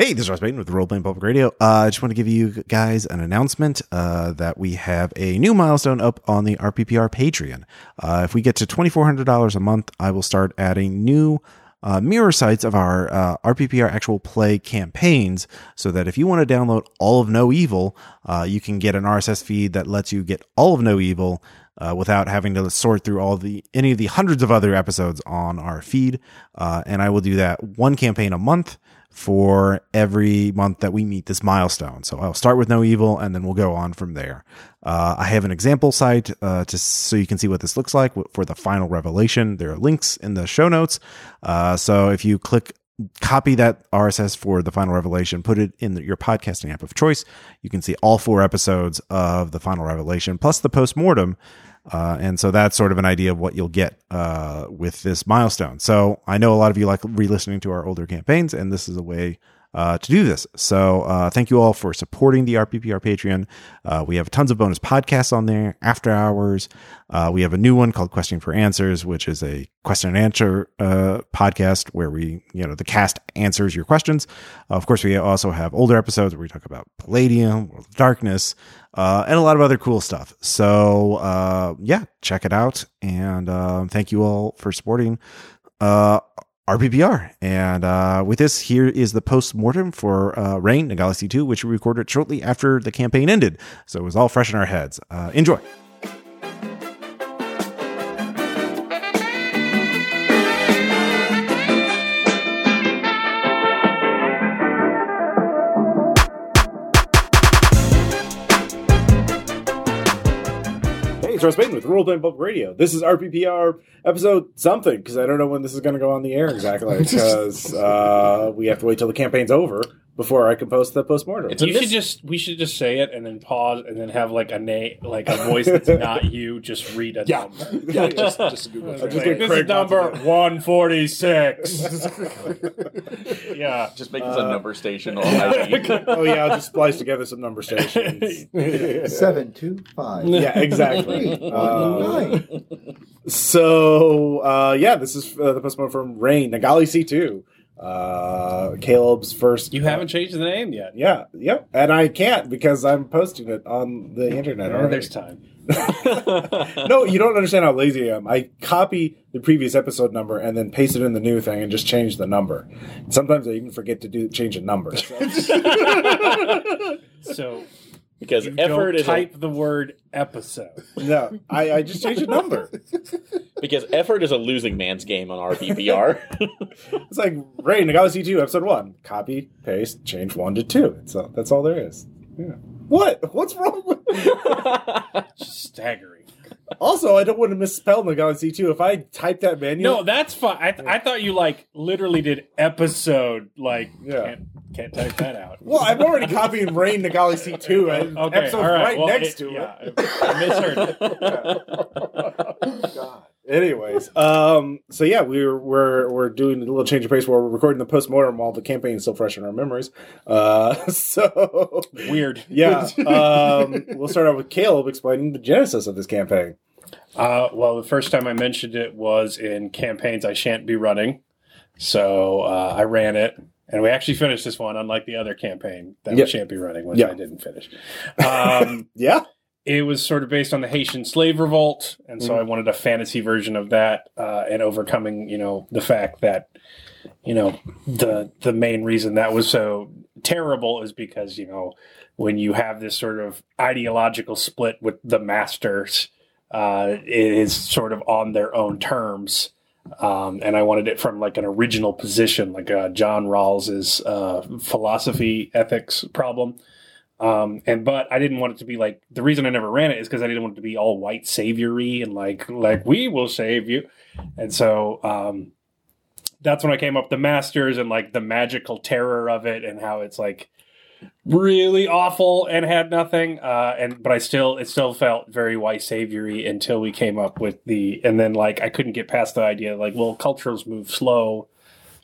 Hey, this is Ross Payton with Role Playing Public Radio. Uh, I just want to give you guys an announcement uh, that we have a new milestone up on the RPPR Patreon. Uh, if we get to $2,400 a month, I will start adding new uh, mirror sites of our uh, RPPR actual play campaigns so that if you want to download all of No Evil, uh, you can get an RSS feed that lets you get all of No Evil uh, without having to sort through all the any of the hundreds of other episodes on our feed. Uh, and I will do that one campaign a month for every month that we meet this milestone. So I'll start with No Evil, and then we'll go on from there. Uh, I have an example site uh, to so you can see what this looks like for the final revelation. There are links in the show notes. Uh, so if you click copy that RSS for the final revelation, put it in the, your podcasting app of choice. You can see all four episodes of the final revelation plus the post mortem. Uh, and so that's sort of an idea of what you'll get uh, with this milestone. So I know a lot of you like re-listening to our older campaigns, and this is a way uh, to do this. So uh, thank you all for supporting the RPPR Patreon. Uh, we have tons of bonus podcasts on there, after hours. Uh, we have a new one called Question for Answers, which is a question and answer uh, podcast where we, you know, the cast answers your questions. of course, we also have older episodes where we talk about Palladium, World of Darkness, uh, and a lot of other cool stuff. So uh yeah, check it out. And thank you all for supporting uh, RPPR. And uh, with this, here is the post mortem for uh, Rain, Galaxy 2, which we recorded shortly after the campaign ended. So it was all fresh in our heads. Uh, enjoy. Charles Payton with Role Playing Public Radio. This is RPPR episode something because I don't know when this is going to go on the air exactly because uh, we have to wait till the campaign's over before I can post the postmortem. You should just we should just say it and then pause and then have like a name like a voice that's not you just read a Yeah. number. Yeah, just, just Google Like, it. this is number one forty six. yeah. Just make this a number station on IG. oh yeah, I'll just splice together some number stations. Seven two five. yeah, exactly. Three, Uh, nine. so uh, yeah, this is uh, the postmortem from Rain, Nagali C two. Uh, Caleb's first. You haven't changed the name yet. Yeah, yep, and I can't because I'm posting it on the internet. Already. there's time. no, you don't understand how lazy I am. I copy the previous episode number and then paste it in the new thing and just change the number. Sometimes I even forget to do change a number. So because you effort don't is type the word episode. no, I, I just change a number. because effort is a losing man's game on RPPR. It's like Ray Nagala two episode one. Copy, paste, change one to two. So that's all there is. Yeah. What? What's wrong with? Just staggering. Also, I don't want to misspell Nagala two. If I type that manual, No, that's fine. I, I thought you like literally did episode like Yeah. can't, can't type that out. Well, I'm already copying Rain two. and Okay, episode's all right. right well, next it- to yeah, it. I misheard it. Oh, God. Anyways, um, so yeah, we're we're we're doing a little change of pace where we're recording the postmortem while the campaign is still fresh in our memories. Uh, so Weird. yeah, um, we'll start out with Caleb explaining the genesis of this campaign. Uh, well, the first time I mentioned it was in campaigns I shan't be running. So uh, I ran it, and we actually finished this one, unlike the other campaign that Yep. we shan't be running, which Yep. I didn't finish. Um, Yeah, it was sort of based on the Haitian slave revolt, and so Mm. I wanted a fantasy version of that, uh, and overcoming, you know, the fact that, you know, the the main reason that was so terrible is because you know when you have this sort of ideological split with the masters, uh, it is sort of on their own terms. Um, and I wanted it from like an original position, like uh, John Rawls's uh, philosophy ethics problem. Um, and but I didn't want it to be like the reason I never ran it is because I didn't want it to be all white saviory and like like we will save you. And so um, that's when I came up the masters and like the magical terror of it and how it's like really awful and had nothing. Uh, and but I still it still felt very white saviory until we came up with the and then like I couldn't get past the idea like well cultures move slow.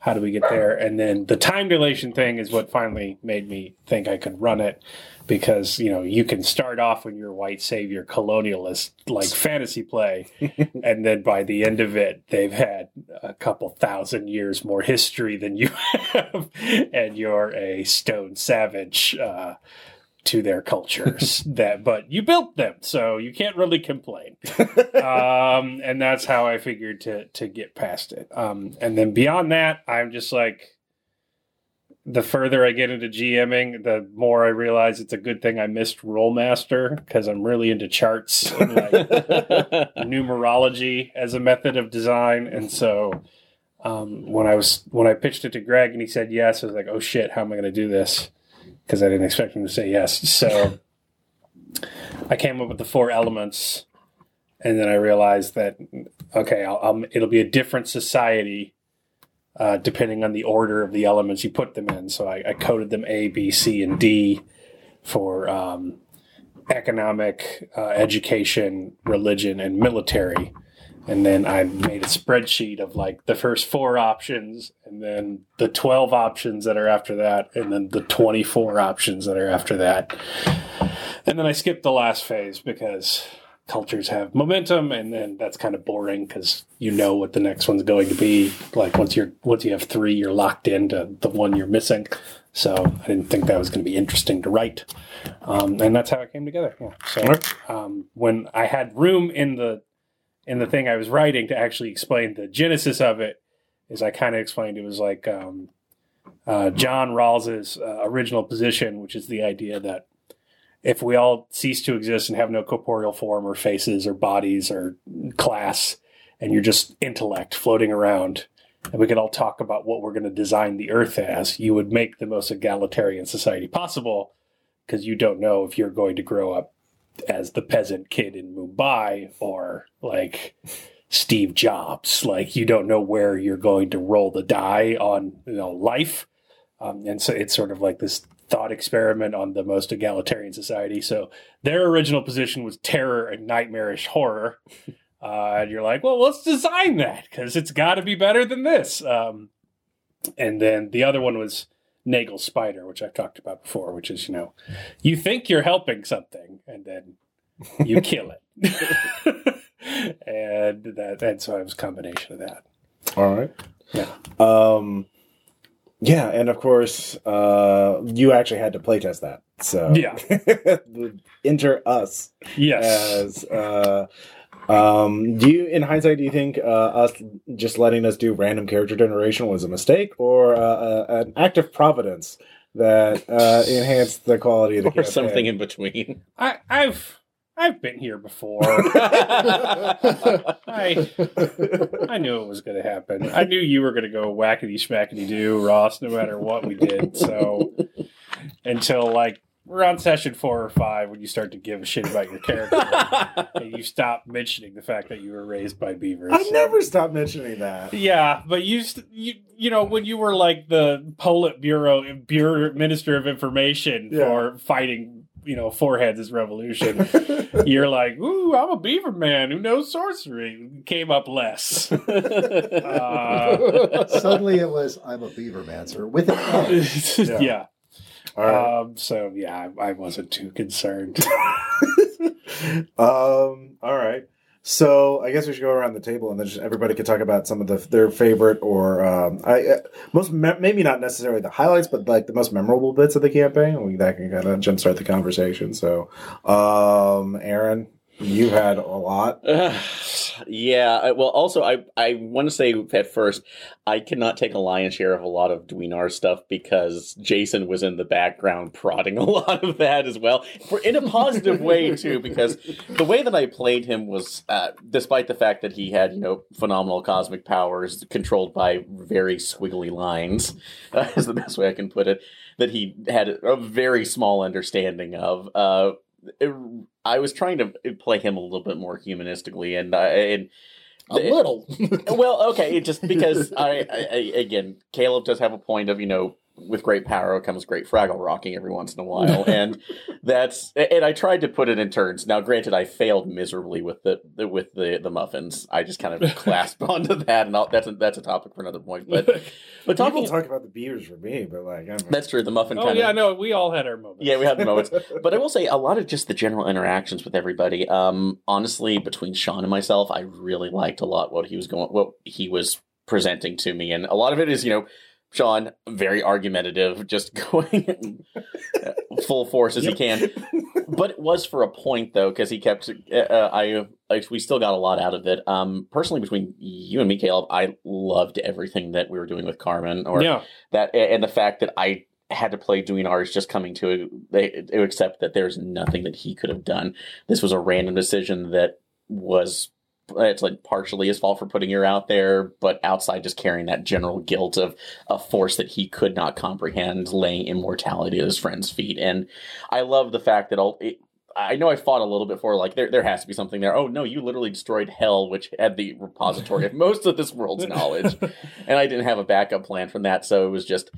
How do we get there? And then the time dilation thing is what finally made me think I could run it because, you know, you can start off when you're white savior colonialist like fantasy play. and then by the end of it, they've had a couple thousand years more history than you have. and you're a stone savage. Uh, to their cultures that but you built them so you can't really complain. Um, and that's how i figured to to get past it. Um, and then beyond that i'm just like the further i get into gming the more i realize it's a good thing i missed Rolemaster because i'm really into charts and like numerology as a method of design. And so um, when i was when i pitched it to greg and he said yes i was like oh shit how am i going to do this because I didn't expect him to say yes. So I came up with the four elements, and then I realized that okay, I'll, I'll, it'll be a different society uh, depending on the order of the elements you put them in. So I, I coded them A, B, C, and D for um, economic, uh, education, religion, and military and then I made a spreadsheet of like the first four options, and then the twelve options that are after that, and then the twenty-four options that are after that. And then I skipped the last phase because cultures have momentum, and then that's kind of boring because you know what the next one's going to be. Like once you're once you have three, you're locked into the one you're missing. So I didn't think that was going to be interesting to write, um, and that's how it came together. Yeah. So um, when I had room in the in the thing I was writing to actually explain the genesis of it, is I kind of explained it was like um, uh, John Rawls's uh, original position, which is the idea that if we all cease to exist and have no corporeal form or faces or bodies or class, and you're just intellect floating around, and we could all talk about what we're going to design the Earth as, you would make the most egalitarian society possible because you don't know if you're going to grow up as the peasant kid in Mumbai or like Steve Jobs. Like you don't know where you're going to roll the die on you know life, um, and so it's sort of like this thought experiment on the most egalitarian society. So their original position was terror and nightmarish horror. Uh, and you're like, well, let's design that because it's got to be better than this. Um, and then the other one was Nagel Spider, which I've talked about before, which is, you know, you think you're helping something and then you kill it. and that and so it was a combination of that. All right. Yeah. Um, yeah, and of course, uh, you actually had to playtest that. So Yeah. enter us Yes. as. Uh, um, do you, in hindsight, do you think uh, us just letting us do random character generation was a mistake, or uh, uh, an act of providence that uh, enhanced the quality of the or campaign? something in between. I, I've I've been here before. I I knew it was going to happen. I knew you were going to go whackety schmackety do, Ross, no matter what we did. So until like around session four or five, when you start to give a shit about your character, and you stop mentioning the fact that you were raised by beavers. I never stopped mentioning that. Yeah, but you, st- you, you know, when you were like the Politburo Bureau Minister of Information Yeah. for fighting, you know, foreheads' is revolution, you're like, "Ooh, I'm a beaver man who knows sorcery." Came up less. Uh, Suddenly it was, I'm a beaver mancer with an F. yeah. Right. Um, so yeah, I, I wasn't too concerned. um. All right. So I guess we should go around the table and then just everybody could talk about some of the, their favorite or um, I uh, most me- maybe not necessarily the highlights, but like the most memorable bits of the campaign. We, that can kind of jumpstart the conversation. So, um, Aaron, you had a lot. yeah. Well, also, I I want to say at first, I cannot take a lion's share of a lot of Dweenar stuff because Jason was in the background prodding a lot of that as well, for in a positive way too. Because the way that I played him was, uh, despite the fact that he had you know phenomenal cosmic powers controlled by very squiggly lines, uh, is the best way I can put it. That he had a very small understanding of. Uh, it- I was trying to play him a little bit more humanistically, and uh, and A little. well, okay, just because I, I, I again, Caleb does have a point of you know with great power comes great Fraggle rocking every once in a while, and that's and I tried to put it in turns. Now, granted, I failed miserably with the, the with the the muffins. I just kind of clasped onto that, and I'll, that's a, that's a topic for another point. But but talking, People talk about the beers for me, but like, I'm, that's true. The muffin. oh kind yeah, of, no, we all had our moments. Yeah, we had the moments. but I will say a lot of just the general interactions with everybody. Um, honestly, between Sean and myself, I really liked a lot what he was going, what he was presenting to me, and a lot of it is, you know, Sean very argumentative, just going full force as he can. But it was for a point though, because he kept. Uh, uh, I, I we still got a lot out of it. Um, personally, between you and me, Caleb, I loved everything that we were doing with Carmen, or yeah, that and the fact that I had to play Duinar's just coming to they to accept that there's nothing that he could have done. This was a random decision that was it's like partially his fault for putting her out there, but outside just carrying that general guilt of a force that he could not comprehend, laying immortality at his friend's feet. And I love the fact that all. It, I know I fought a little bit for like there there has to be something there. Oh no, you literally destroyed hell, which had the repository of most of this world's knowledge, and I didn't have a backup plan from that. So it was just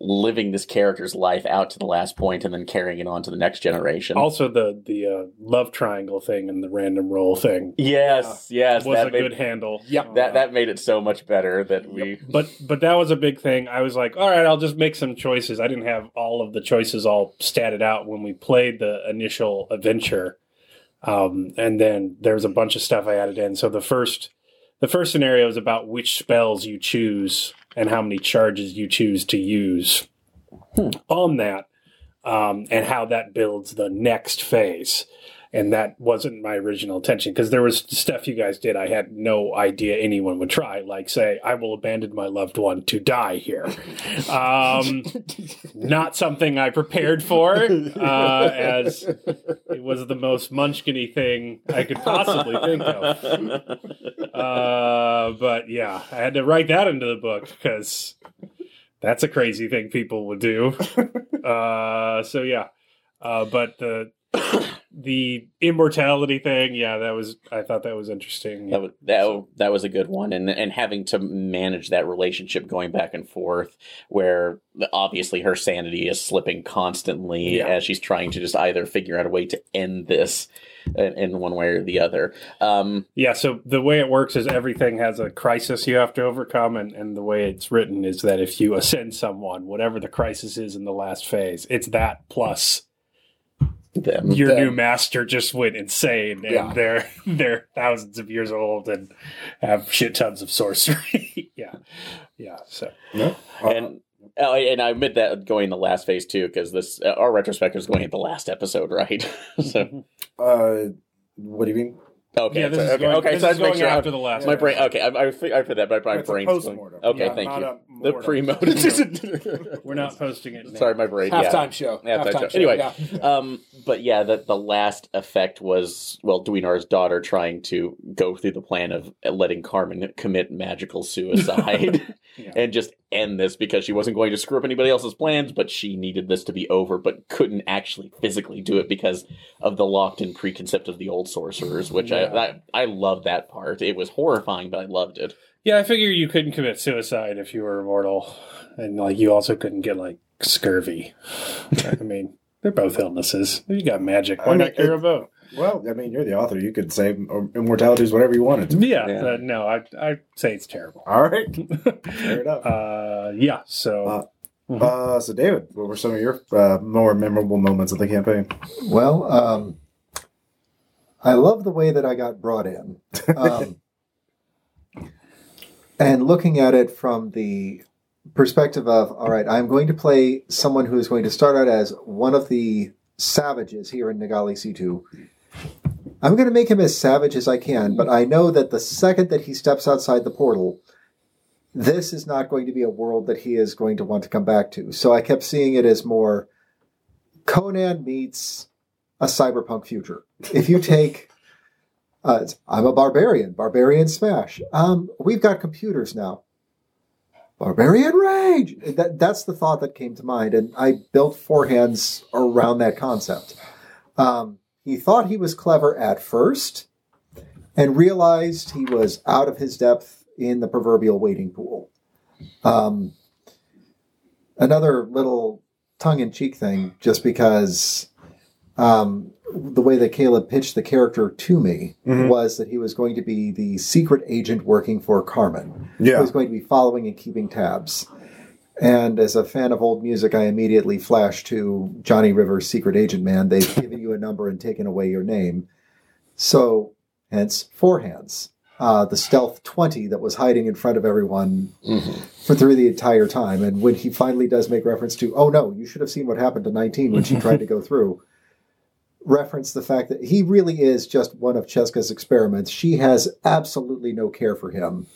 living this character's life out to the last point and then carrying it on to the next generation. also the the uh, love triangle thing and the random roll thing yes, yes, was that a made, good handle. Yep. that that made it so much better that we. But but that was a big thing. I was like, all right, I'll just make some choices. I didn't have all of the choices all statted out when we played the initial adventure, um, and then there was a bunch of stuff I added in. So the first the first scenario is about which spells you choose and how many charges you choose to use on that, um, and how that builds the next phase. And that wasn't my original intention because there was stuff you guys did I had no idea anyone would try, like say, "I will abandon my loved one to die here." Um, not something I prepared for, uh, as it was the most munchkiny thing I could possibly think of. Uh, but yeah, I had to write that into the book because that's a crazy thing people would do. Uh, so yeah, uh, but the the immortality thing, yeah, that was I thought that was interesting. That was that, that was a good one, and and having to manage that relationship going back and forth, where obviously her sanity is slipping constantly Yeah. as she's trying to just either figure out a way to end this in, in one way or the other. Um, Yeah, so the way it works is everything has a crisis you have to overcome, and, and the way it's written is that if you ascend someone, whatever the crisis is in the last phase, it's that plus them. your Them. new master just went insane, and Yeah. they're they're thousands of years old and have shit tons of sorcery. yeah, yeah. So no. Uh, and oh, and I admit that going the last phase too, because this uh, our retrospective is going at the last episode, right? so uh, what do you mean? Okay, yeah, this so, is okay, going, okay. this so I is just make going sure after I'm- the last. my brain. Okay, I, I, I for that, but my It's a brain's post-mortem. Okay, Not- thank you. The pre-mortem. We're not posting it. Now. Sorry, my brain. yeah. Halftime show. Halftime Halftime show. show. Anyway, yeah. Um, but yeah, the the last effect was well, Duinar's daughter trying to go through the plan of letting Carmen commit magical suicide Yeah. and just end this because she wasn't going to screw up anybody else's plans, but she needed this to be over, but couldn't actually physically do it because of the locked-in preconcept of the old sorcerers, which Yeah. I, I I love that part. It was horrifying, but I loved it. Yeah, I figure you couldn't commit suicide if you were immortal, and like you also couldn't get like scurvy. I mean, they're both illnesses. You got magic. Why I mean, not cure it- a boat? Well, I mean, you're the author. You could say immortality is whatever you wanted to. Yeah, Yeah. uh, no, I I say it's terrible. All right. Fair enough. Uh, yeah, so Uh, Uh, so, David, what were some of your uh, more memorable moments of the campaign? Well, um, I love the way that I got brought in. Um, and looking at it from the perspective of, all right, I'm going to play someone who is going to start out as one of the savages here in Nagali C2. I'm going to make him as savage as I can, but I know that the second that he steps outside the portal, this is not going to be a world that he is going to want to come back to. So I kept seeing it as more Conan meets a cyberpunk future. If you take, uh, I'm a barbarian, barbarian smash. Um, we've got computers now. Barbarian rage. That, that's the thought that came to mind, and I built forehands around that concept. Um, he thought he was clever at first, and realized he was out of his depth in the proverbial waiting pool. Um, another little tongue-in-cheek thing, just because um, the way that Caleb pitched the character to me Mhm. was that he was going to be the secret agent working for Carmen. He was going to be following and keeping tabs. And as a fan of old music, I immediately flashed to Johnny Rivers' Secret Agent Man. They've given you a number and taken away your name. So, hence, Four Hands. Uh, the stealth 20 that was hiding in front of everyone for through the entire time. And when he finally does make reference to, oh no, you should have seen what happened to 19 when she tried to go through, reference the fact that he really is just one of Cheska's experiments. She has absolutely no care for him.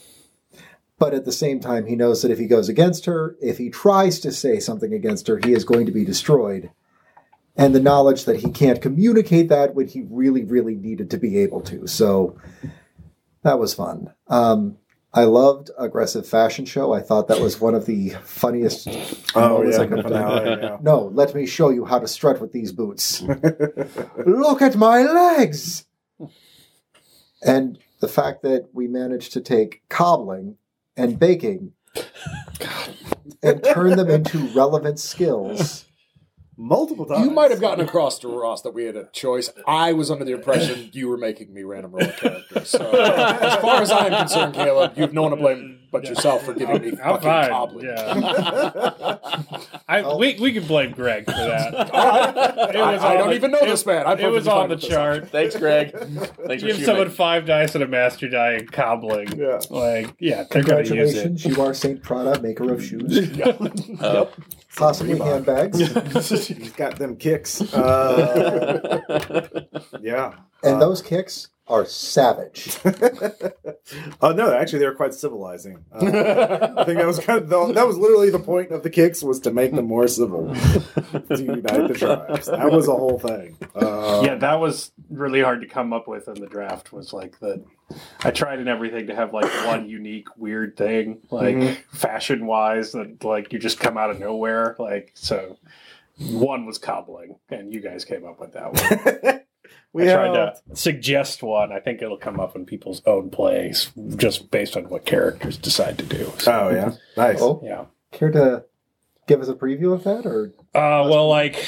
But at the same time, he knows that if he goes against her, if he tries to say something against her, he is going to be destroyed. And the knowledge that he can't communicate that when he really, really needed to be able to. So that was fun. Um, I loved Aggressive Fashion Show. I thought that was one of the funniest Oh yeah, I could have finale. Yeah. No, let me show you how to strut with these boots. Look at my legs. And the fact that we managed to take cobbling and baking and turn them into relevant skills. Multiple times. You might have gotten across to Ross that we had a choice. I was under the impression you were making me random roll characters. So, as far as I'm concerned, Caleb, you've no one to blame but yourself for giving me I'm fucking fine. cobbling. Yeah. I, we we can blame Greg for that. It I, was I on don't the- even know it- this man. I'm It was on the chart. Thanks, Greg. Thanks Give shooting someone five dice and a master die and cobbling. Yeah. Like, yeah, they're going to use it. Congratulations, you are Saint Prada, maker of shoes, Uh, possibly handbags. He's got them kicks. Uh, yeah. And those kicks are savage. Oh no, actually, they were quite civilizing. Uh, I think that was kind of the, that was literally the point of the kicks was to make them more civil, to unite the tribes. That was a whole thing. Uh, yeah, that was really hard to come up with in the draft. Was like the I tried in everything to have like one unique weird thing, like Mhm. fashion wise, that like you just come out of nowhere. Like so, one was cobbling, and you guys came up with that one. we I tried have- to suggest one. I think it'll come up in people's own plays, just based on what characters decide to do. So, Oh yeah, nice. Oh, yeah. care to give us a preview of that, or Uh, well, like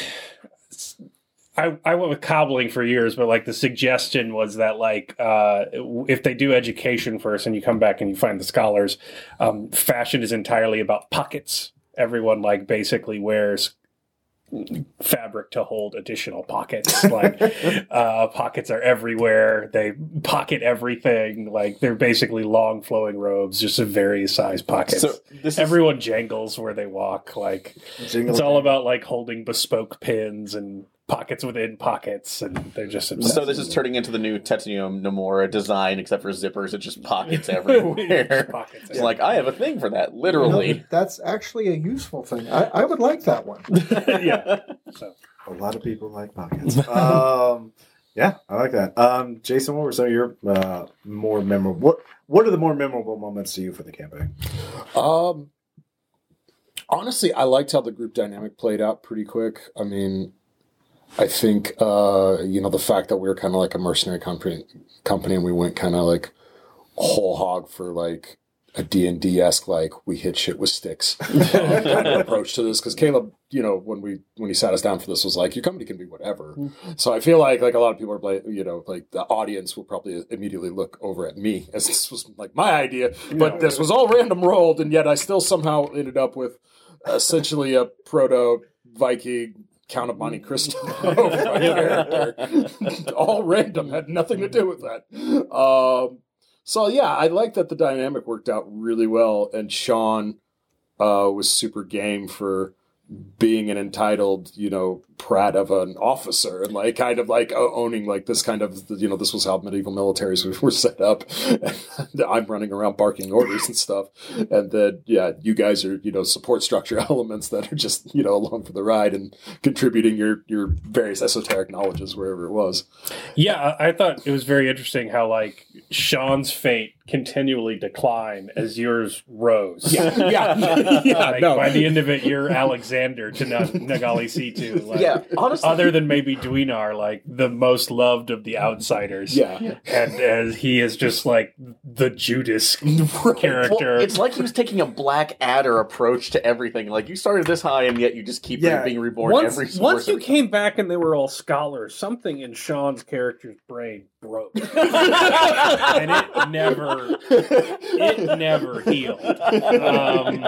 I, I went with cobbling for years, but like the suggestion was that like uh, if they do education first and you come back and you find the scholars, um, fashion is entirely about pockets. Everyone like basically wears fabric to hold additional pockets. Like uh, pockets are everywhere. They pocket everything. Like they're basically long flowing robes, just of various size pockets. so this is Everyone jangles where they walk. Like Jingle it's all about like holding bespoke pins and pockets within pockets, and they're just obsessed. So this is turning into the new Tetsuya Nomura design, except for zippers. It's just pockets everywhere. pockets. It's like I have a thing for that, No, literally. that's actually a useful thing. I, I would like that one. yeah. So A lot of people like pockets. um, yeah, I like that. Um, Jason, what were some of your uh, more memorable? What What are the more memorable moments to you for the campaign? Um, honestly, I liked how the group dynamic played out pretty quick. I mean, I think uh, you know the fact that we were kind of like a mercenary company, company, and we went kind of like whole hog for like a D and D esque like we hit shit with sticks. Kind of approach to this because Caleb, you know, when we when he sat us down for this was like your company can be whatever. So I feel like like a lot of people are like you know like the audience will probably immediately look over at me as this was like my idea, but this was all random rolled, and yet I still somehow ended up with essentially a proto Viking Count of Monte Cristo character, all random, had nothing to do with that. Um, so yeah, I like that the dynamic worked out really well, and Sean uh, was super game for being an entitled, you know, prat of an officer and like kind of like owning like this kind of, you know, this was how medieval militaries were set up. And I'm running around barking orders and stuff. And then, yeah, you guys are, you know, support structure elements that are just, you know, along for the ride and contributing your, your various esoteric knowledges wherever it was. yeah, I I thought it was very interesting how like Sean's fate continually decline as yours rose. Yeah, yeah, yeah. Like, no, By the end of it, you're Alexander to Nagali C2. Like, yeah, honestly, Other than maybe Dwinar, like the most loved of the outsiders. yeah. And as he is just like the Judas Well, character. it's like he was taking a Black Adder approach to everything. Like you started this high, and yet you just keep Yeah. being reborn once, every once you every- came back and they were all scholars, something in Sean's character's brain broke. and it never it never healed. Um,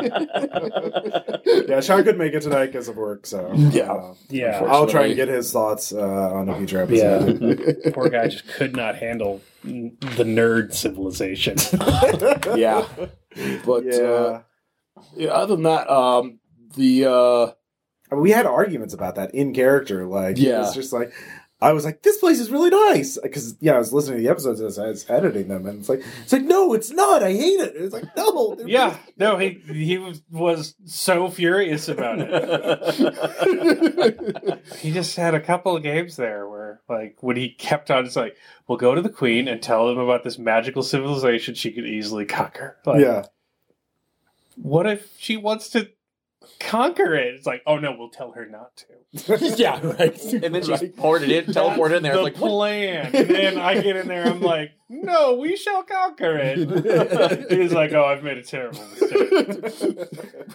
yeah, Sean couldn't make it tonight because of work, so Yeah. uh, yeah. I'll try and get his thoughts uh, on a future episode. Yeah. Poor guy just could not handle the nerd civilization. yeah. But Yeah. uh, yeah, other than that, um, the uh, I mean, we had arguments about that in character. Like, Yeah. it's just like I was like, "This place is really nice," because yeah, I was listening to the episodes as I was editing them, and it's like, it's like, no, it's not. I hate it. It's like, no, yeah, no, he he was was so furious about it. He just had a couple of games there where, like, when he kept on, it's like, "We'll go to the queen and tell them about this magical civilization she could easily conquer." Like, yeah, what if she wants to conquer it? It's like, oh no, we'll tell her not to. yeah, right. and then she's Right. poured it in, teleported in there. the It's like, what? And then I get in there, I'm like, no, we shall conquer it. He's like, oh, I've made a terrible mistake.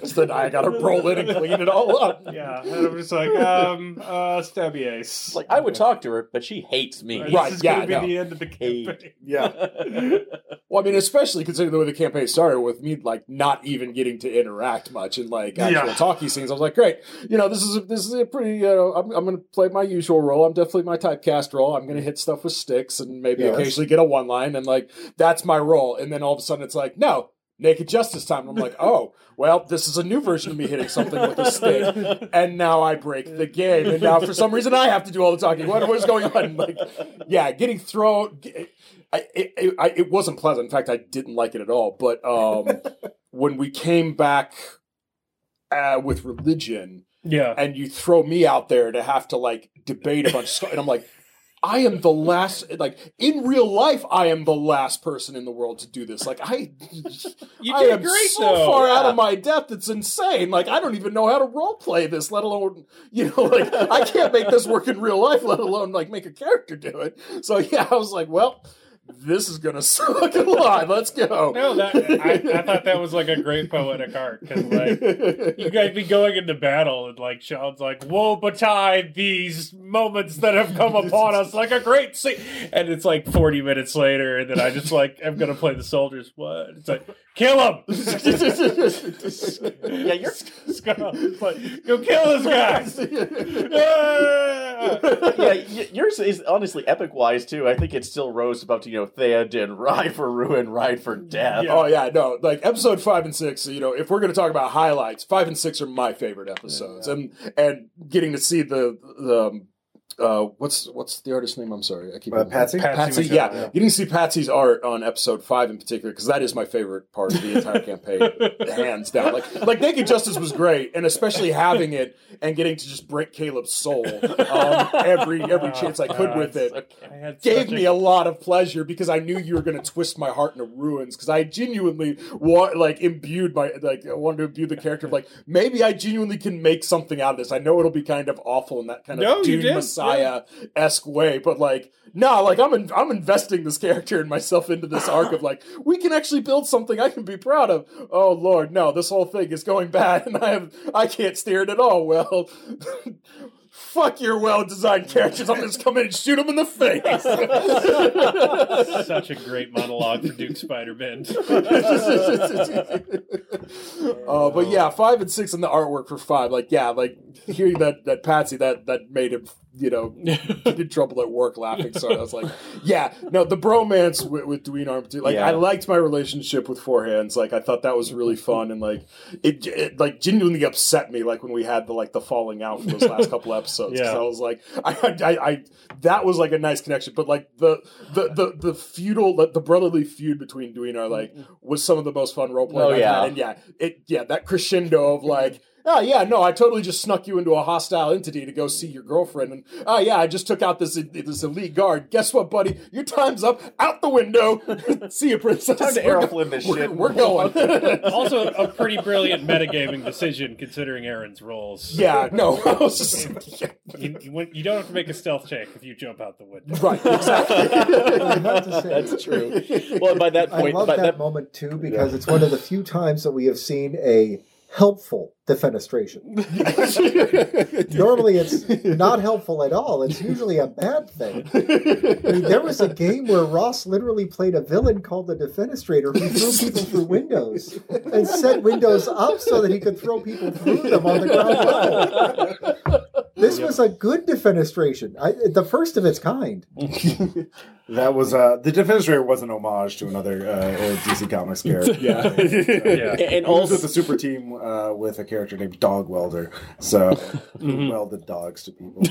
so then I gotta roll in and clean it all up. Yeah, and I'm just like, um, uh, stabby ace. Like I would talk to her, but she hates me. This Right, is yeah, gonna be no. the end of the campaign. yeah. Well, I mean, especially considering the way the campaign started with me like not even getting to interact much and like actual Yeah. Talkie scenes. I was like, great, you know, this is a, this is a pretty. Uh, I'm, I'm going to play my usual role. I'm definitely my typecast role. I'm going to hit stuff with sticks and maybe Yes. occasionally get a one line and like that's my role. And then all of a sudden it's like, no. Naked Justice time. And I'm like, oh, well, this is a new version of me hitting something with a stick, and now I break the game, and now for some reason I have to do all the talking. What, what is going on? Like, yeah, getting thrown. I, it, it, I, it wasn't pleasant. In fact, I didn't like it at all. But um, when we came back uh, with religion, Yeah. and you throw me out there to have to like debate a bunch of stuff, and I'm like, I am the last. Like in real life, I am the last person in the world to do this. Like I, You I am great, so though. far out of my depth. It's insane. Like I don't even know how to role play this, let alone you know, like I can't make this work in real life, let alone like make a character do it. So yeah, I was like, well, this is gonna suck a lot. Let's go. No, that I, I thought that was like a great poetic art because like you guys be going into battle and like Sean's like, "Woe betide these moments that have come upon us like a great sea," and it's like forty minutes later, and then I just like I'm gonna play the soldiers. What? It's like kill him. Yeah, you're It's like, go kill this guy. Ah! yeah, yours is honestly epic wise too. I think it still rose above to you know Thea did ride for ruin, ride for death. Yeah. Oh yeah, no, like episode five and six. You know, if we're going to talk about highlights, five and six are my favorite episodes, and and getting to see the the um, uh, what's what's the artist's name? I'm sorry, I keep Uh, Patsy? Patsy Patsy, McDonald, yeah. yeah. Getting to see Patsy's art on episode five in particular because that is my favorite part of the entire campaign, hands down. Like like Naked Justice was great, and especially having it and getting to just break Caleb's soul um, every every chance I could with it I had gave me a lot of pleasure because I knew you were going to twist my heart into ruins because I genuinely want like imbued my like I wanted to imbue the character of like maybe I genuinely can make something out of this. I know it'll be kind of awful and that kind of No, you Dune did, Messiah esque way, but like no, like I'm in, I'm investing this character and myself into this arc of like we can actually build something I can be proud of. Oh Lord, no, this whole thing is going bad and I have I can't steer it at all. Well. Fuck your well-designed characters! I'm just come in and shoot them in the face. such a great monologue for Duke Spider-Man. uh, but yeah, five and six in the artwork for five. Like, yeah, like hearing that that Patsy that that made him, you know, get in trouble at work laughing. So I was like, yeah, no, the bromance with, with Dwayne Arm, like Yeah. I liked my relationship with Four Hands. Like I thought that was really fun and like it, it like genuinely upset me. Like when we had the like the falling out for those last couple episodes. Yeah. I was like, I, I, I, that was like a nice connection. But like the the the the feudal, the, the brotherly feud between Dwayne are like mm-hmm. was some of the most fun role playing. Oh, I've yeah. had. and yeah, it yeah that crescendo of like. Oh yeah, no, I totally just snuck you into a hostile entity to go see your girlfriend, and oh yeah, I just took out this this elite guard. Guess what, buddy? Your time's up. Out the window. see you, princess. Time to We're Errol go- Flynn this we're- shit. We're going. also, a pretty brilliant metagaming decision considering Aaron's roles. yeah, no, I was just yeah, You, you, you don't have to make a stealth check if you jump out the window. right, exactly. I have to say, That's true. Well, by that point, I love by that, that, moment too because it's one of the few times that we have seen a helpful defenestration. Normally, it's not helpful at all. It's usually a bad thing. I mean, there was a game where Ross literally played a villain called the Defenestrator who threw people through windows and set windows up so that he could throw people through them on the ground level. This was a good defenestration, I, the first of its kind. That was uh, the Defenestrator was an homage to another uh, old DC Comics character. Yeah. Yeah. and also the super team uh, with a character named Dog Welder, so who welded dogs to people.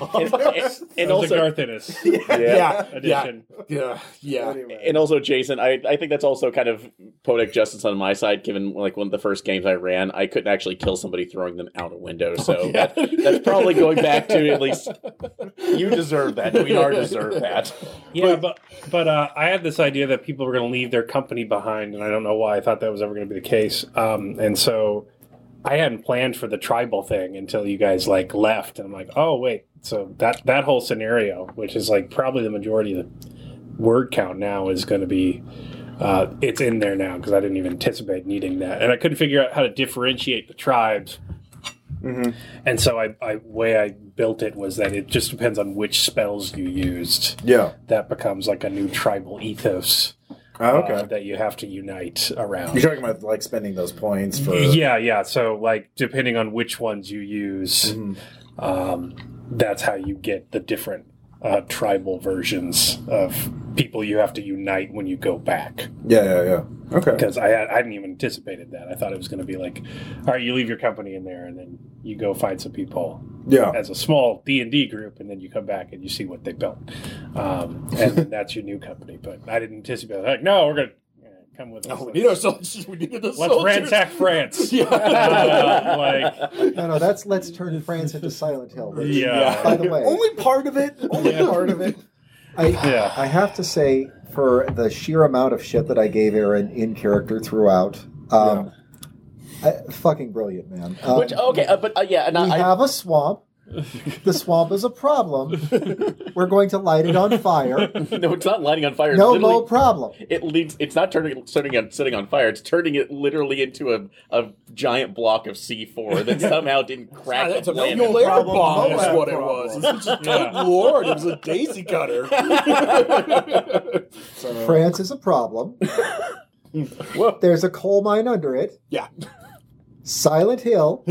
Oh and, and- and That also Garth Ennis yeah, yeah, edition. yeah, yeah. Anyway. and also Jason, I, I think that's also kind of poetic justice on my side. Given like one of the first games I ran, I couldn't actually kill somebody throwing them out a window, so that, that's probably going back to at least you deserve that. We are deserve that. Yeah, but but uh, I had this idea that people were going to leave their company behind, and I don't know why I thought that was ever going to be the case. Um, and so I hadn't planned for the tribal thing until you guys like left, and I'm like, oh wait, so that that whole scenario, which is like probably the majority of the word count now, is going to be. Uh, it's in there now because I didn't even anticipate needing that, and I couldn't figure out how to differentiate the tribes. And so I, I way I built it was that it just depends on which spells you used yeah. that becomes like a new tribal ethos Oh, okay. uh, that you have to unite around. You're talking about like spending those points for yeah, yeah. So like depending on which ones you use, um, that's how you get the different uh, tribal versions of people you have to unite when you go back. Yeah, yeah, yeah. Okay. Because I I hadn't even anticipated that. I thought it was going to be like, all right, you leave your company in there, and then you go find some people Yeah. as a small D and D group, and then you come back and you see what they built, um, and then that's your new company. But I didn't anticipate like, no, we're gonna yeah, come with us. No, we need our soldiers. We needed the Let's soldiers. ransack France. Yeah. Uh, like, No, no, that's let's turn France into Silent Hill. which, yeah, By the way, Only part of it. Only Yeah. part of it. I, Yeah. I have to say, for the sheer amount of shit that I gave Aaron in character throughout, um, I, fucking brilliant, man. Um, Which okay, uh, but uh, yeah, and we I, I have a swamp. The swamp is a problem. We're going to light it on fire. no, it's not lighting on fire. It's No literally- more problem. It leads. It's not turning setting on setting on fire. It's turning it literally into a, a giant block of C four that somehow didn't crack. That's a the planet. nuclear problem, bomb. no Is what it problem. was. It's just, Yeah. Good lord, it was a daisy cutter. So, France is a problem. There's a coal mine under it. yeah, Silent Hill.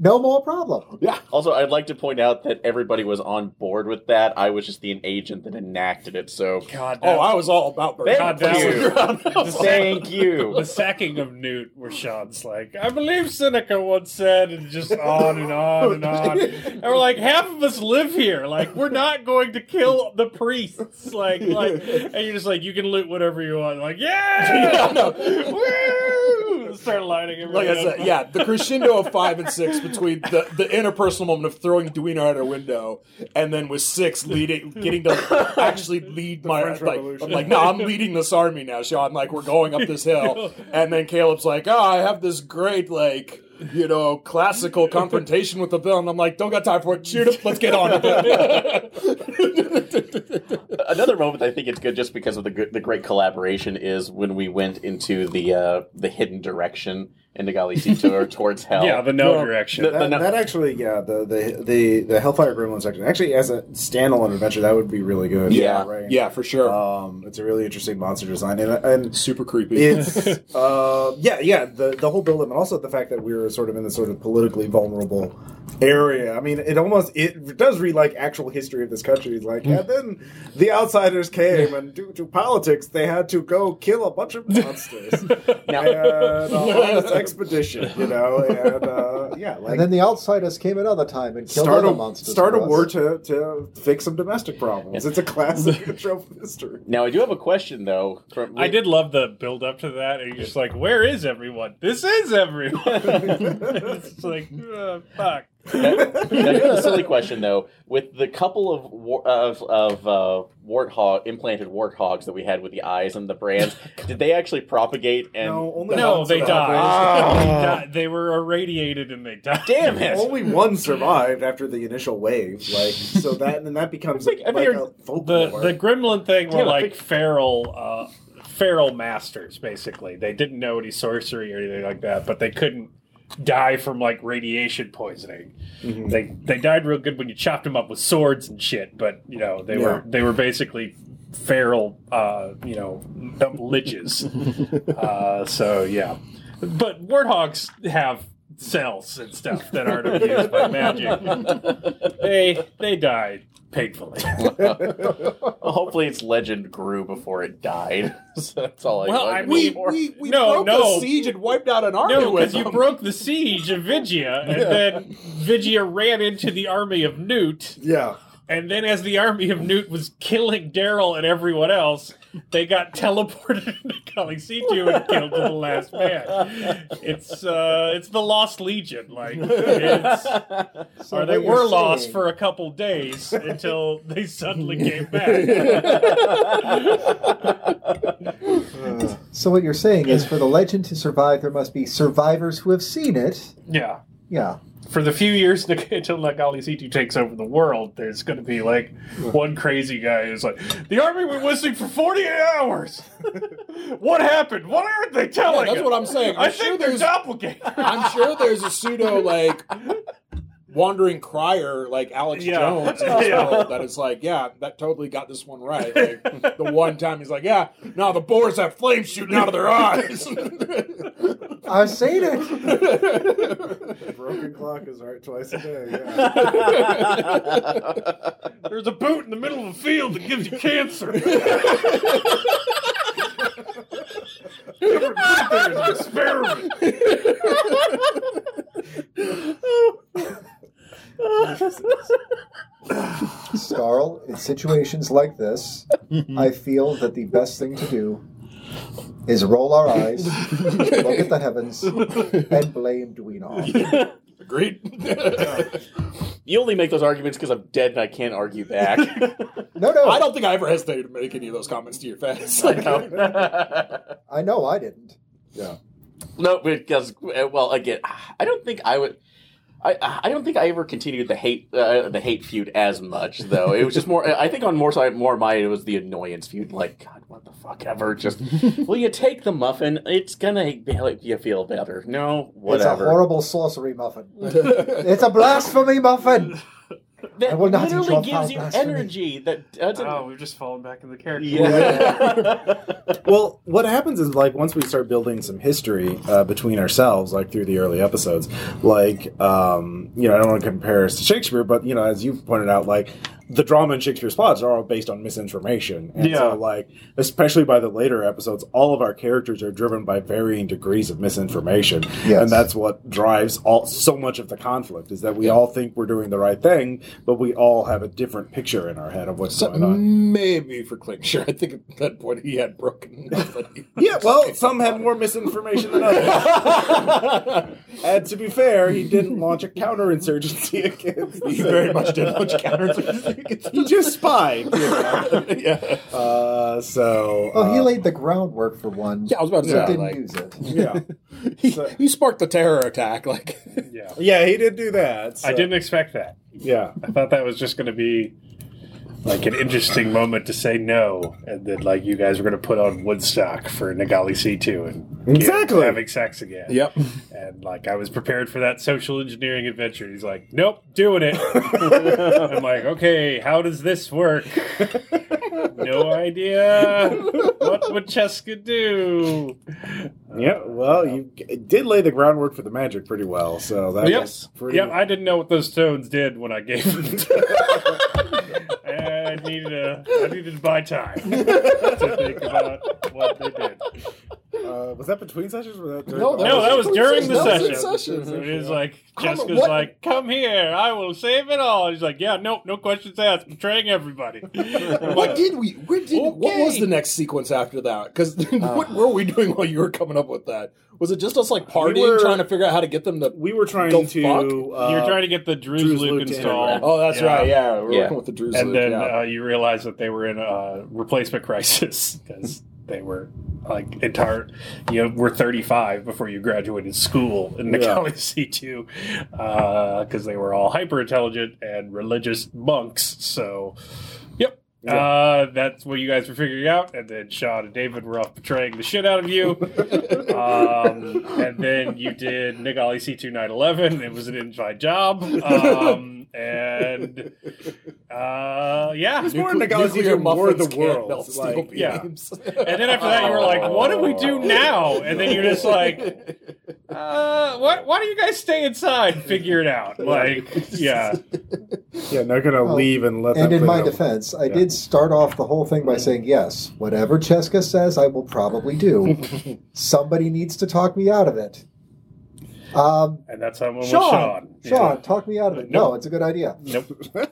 No more problem. yeah. Also, I'd like to point out that everybody was on board with that. I was just the agent that enacted it. So God, Oh, I was all about Bert. Thank you. thank you. the sacking of Newt, where Sean's like, I believe Seneca once said, and just on and on and on. And we're like, half of us live here. Like, we're not going to kill the priests. Like, like, and you're just like, you can loot whatever you want. Like, yeah, Yeah, no. woo! Start lighting everything. Like I said, yeah, the crescendo of five and six between the, the interpersonal moment of throwing Duino out a window, and then with six leading, getting to actually lead my French like. Revolution. I'm like, no, I'm leading this army now, Sean. Like we're going up this hill, and then Caleb's like, oh, I have this great like. You know, classical confrontation with the villain. I'm like, don't got time for it. Shoot him. Let's get on with it. Another moment I think it's good just because of the good, the great collaboration is when we went into the uh, the hidden direction in the Galicito or towards hell. yeah, the no Well, direction. the- that, no- that actually, yeah, the, the the the Hellfire Gremlin section actually as a standalone adventure that would be really good. Yeah. right. yeah, for sure. Um, it's a really interesting monster design, and and Super creepy. it's uh yeah yeah the the whole build up and also the fact that we're sort of in this sort of politically vulnerable area i mean it almost it does read like actual history of this country it's like and then the outsiders came and due to politics they had to go kill a bunch of monsters Now- and, uh, all of expedition, you know, and uh, yeah, like and then the outsiders came another time and killed start other a monsters. start a war to to fix some domestic problems. It's a classic trope of history. Now I do have a question though. From, I did love the build up to that. And you're just like, where is everyone? This is everyone. it's like, uh, fuck. Now, I a silly question though. With the couple of war- of of uh, warthog implanted warthogs that we had with the eyes and the brands, did they actually propagate? And No, only No, they died. they died. They were irradiated and they died. damn it! Only one survived after the initial wave, like so that and that becomes Like, I like, figured a the folklore. the gremlin thing were Yeah, like big- feral uh feral masters basically they didn't know any sorcery or anything like that but they couldn't die from like radiation poisoning. Mhm. they they died real good when you chopped them up with swords and shit but you know they Yeah. were they were basically feral uh you know liches. Uh so yeah. But warthogs have cells and stuff that aren't abused by magic. They they died painfully Hopefully, its legend grew before it died. so that's all I. Well, wanted I to We, know for. we, we No, broke no. the siege and wiped out an army No, with because you them. broke the siege of Vigia, and then Vigia ran into the army of Newt, yeah. and then as the army of Newt was killing Daryl and everyone else, they got teleported into Kali C2 and killed to the last man. It's uh, it's the Lost Legion, like, it's, So or they were lost saying- for a couple days until they suddenly came back. So what you're saying is, for the legend to survive, there must be survivors who have seen it. Yeah. Yeah. For the few years until Nagali C2 takes over the world, there's going to be like one crazy guy who's like, the army went missing for 48 hours. what happened? What aren't they telling Yeah, that's us? what I'm saying. I I'm sure think they're. I'm sure there's a pseudo like wandering crier like Alex Yeah. Jones in this Yeah. that is like, yeah, that totally got this one right. Like the one time he's like, yeah, now the boars have flames shooting out of their eyes. I've seen it. Broken clock is right twice a day. Yeah. There's a boot in the middle of a field that gives you cancer. Never put there as an experiment. Scarl, in situations like this, I feel that the best thing to do is roll our eyes, look at the heavens, and blame Dweenar. Agreed. You only make those arguments because I'm dead and I can't argue back. No, no, I don't think I ever hesitated to make any of those comments to your face. I know. I know I didn't. Yeah. No, because well, again, I don't think I would. I, I don't think I ever continued the hate uh, the hate feud as much though. It was just more. I think on more side more mine it was the annoyance feud. Like God, what the fuck ever? Just will you take the muffin? It's gonna make you feel better. No, whatever. It's a horrible sorcery muffin. it's a blasphemy muffin. that I will not literally gives you blasphemy. energy. That doesn't. Oh, we've just fallen back in the character. yeah. Well, what happens is like once we start building some history uh, between ourselves, like through the early episodes, like um, you know, I don't want to compare us to Shakespeare, but you know, as you've pointed out, like the drama in Shakespeare's plots are all based on misinformation, and Yeah. so like especially by the later episodes, all of our characters are driven by varying degrees of misinformation, Yes. and that's what drives all so much of the conflict is that we all think we're doing the right thing, but we all have a different picture in our head of what's So going on. maybe for Klingsher, I think at that point he had broken. Yeah, well, some had more misinformation than others. and to be fair, he didn't launch a counterinsurgency against. He very much did launch counterinsurgency. He just spied. You know? yeah. uh, so. Well, he uh, laid the groundwork for one. Yeah, I was about to but say, didn't like- use it. Yeah, He, So- he sparked the terror attack. Like, Yeah. yeah, he did do that. so- I didn't expect that. Yeah, I thought that was just going to be like an interesting moment to say no, and then like you guys were going to put on Woodstock for Nagali C2 and Exactly. having sex again. yep. And like I was prepared for that social engineering adventure. He's like, "Nope, doing it." I'm like, "Okay, how does this work?" no idea. What would Cheska do? yeah. Well, you did lay the groundwork for the magic pretty well. So that Yep. was pretty. Yep, I didn't know what those stones did when I gave them. I needed a, I need to buy time to think about what they did. Uh, was that between sessions? Or that during No, the- No, that was during the That was in session. session. It was like Jessica's what- like, "Come here, I will save it all." He's like, "Yeah, no, no questions asked. Betraying everybody." What like, did we? Where did? What was the next sequence after that? Because what were we doing while you were coming up with that? Was it just us like partying, were- trying to figure out how to get them to? We were trying Go to. fuck? Uh, You're trying to get the Drew's, Drew's loop loop installed. Oh, that's Yeah. right. Yeah, we're Yeah. working with the Drews. and loop, then yeah. uh, you realize that they were in a replacement crisis because they were like entire you know were 35 before you graduated school in the Yeah. county c2 because uh, they were all hyper intelligent and religious monks so yep Uh, that's what you guys were figuring out, and then Sean and David were off betraying the shit out of you. um, and then you did Nagali C2 911. It was an inside job. Um, and uh, yeah. It's more in the Nuclear galaxy than War of muffins the World. Like, yeah. And then after that, you were like, "What do we do now?" And then you're just like, uh, "What? Why don't you guys stay inside figure it out?" Like, yeah, yeah, not gonna Well, leave and let. And in my out. defense, I Yeah. did start off the whole thing by saying, yes, whatever Cheska says, I will probably do. Somebody needs to talk me out of it. Um, and that's how it was Sean, Sean. Sean, talk me out of it. No, it's a good idea. Nope.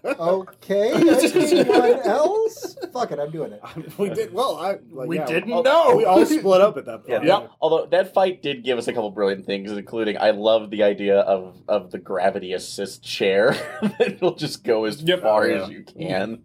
Okay, anyone else? Fuck it, I'm doing it. we did well. I like, We yeah, didn't all- know. We all split up at that point. Yeah. Although that fight did give us a couple brilliant things, including I love the idea of of the gravity assist chair that will just go as Yep. far Yeah. as you can.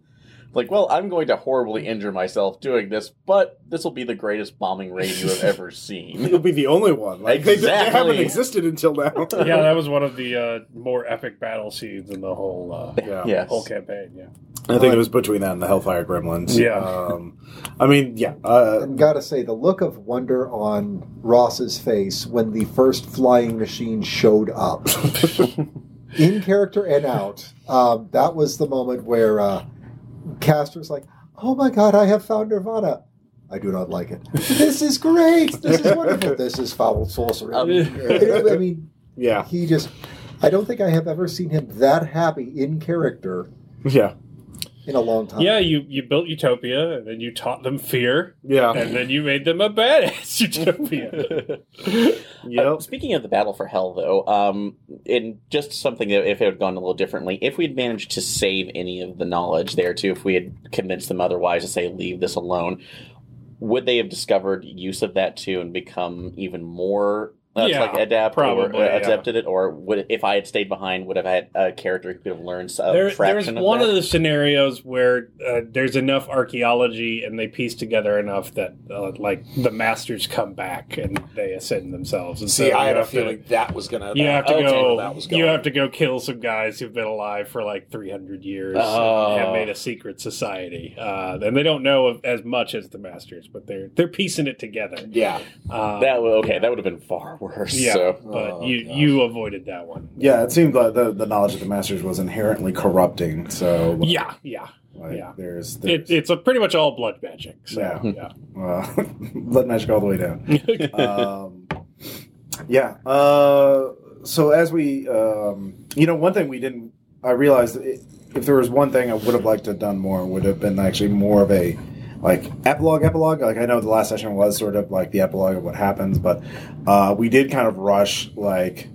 Like, well, I'm going to horribly injure myself doing this, but this will be the greatest bombing raid you have ever seen. It'll be the only one. Like they, they Exactly. haven't existed until now. Yeah, that was one of the uh, more epic battle scenes in the whole uh, Yeah. Yes. whole campaign. Yeah. I think it was between that and the Hellfire Gremlins. Yeah. Um, I mean, yeah. Uh, And gotta say, the look of wonder on Ross's face when the first flying machine showed up, in character and out, um, that was the moment where uh, Castor's like, "Oh my god, I have found Nirvana." I do not like it. This is great. This is wonderful. This is foul sorcery. Um, I mean, yeah. he just. I don't think I have ever seen him that happy in character Yeah. In a long time. Yeah, you, you built Utopia, and then you taught them fear, Yeah. and then you made them a badass Utopia. Yep. Uh, speaking of the battle for hell, though, um, in just something that if it had gone a little differently, if we had managed to save any of the knowledge there too, if we had convinced them otherwise to say leave this alone, would they have discovered use of that too and become even more? Uh, Yeah, like adapt probably, or uh, yeah. adapted it, or would if I had stayed behind, would have had a character who could have learned a there, there's of one that? of the scenarios where uh, there's enough archaeology and they piece together enough that uh, like the masters come back and they ascend themselves. And See, so I you had a have to- feeling that was gonna. You have to okay, go. That was You have to go kill some guys who've been alive for like 300 years Oh. and have made a secret society. Uh, and they don't know of, as much as the masters, but they're they're piecing it together. Yeah. Uh, That would okay. That would have been far worse. yeah, So. but Oh, you gosh. you avoided that one. Yeah, it seemed like the, the knowledge of the masters was inherently corrupting. So like, Yeah, yeah. like, yeah. there's, It, it's a pretty much all blood magic. So Yeah. yeah. uh, blood magic all the way down. um, yeah. Uh, so as we, um, you know, one thing we didn't, I realized i if there was one thing I would have liked to have done more, would have been actually more of a like epilogue, epilogue. Like I know the last session was sort of like the epilogue of what happens, but uh, we did kind of rush like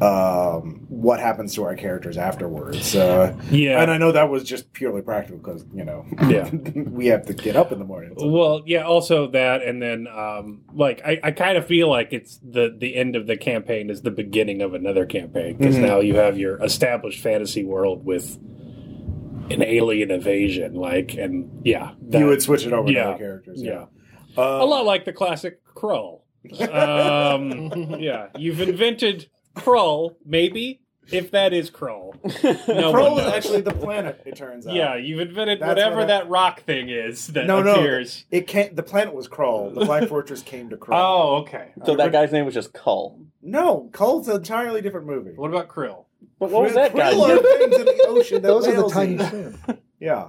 um, what happens to our characters afterwards. Uh, Yeah. and I know that was just purely practical because you know, Yeah. we have to get up in the morning. So- Well, yeah. Also that, and then um, like I, I kind of feel like it's the the end of the campaign is the beginning of another campaign because Mhm. now you have your established fantasy world with an alien invasion, like, and yeah, that- you would switch it over to yeah, other characters. yeah, Uh, a lot like the classic Krull. Um, yeah, you've invented Krull, maybe if that is Krull. No one Krull is actually the planet. It turns out. Yeah, you've invented That's whatever what I- that rock thing is that No, no. It can't. The planet was Krull. The Black Fortress came to Krull. Oh, okay. So that guy's name was just Kull. no, Krull's an entirely different movie. What about Krill? But what was that guy? Krill are things in the ocean that Those are the whales tiny eat. shrimp. Yeah,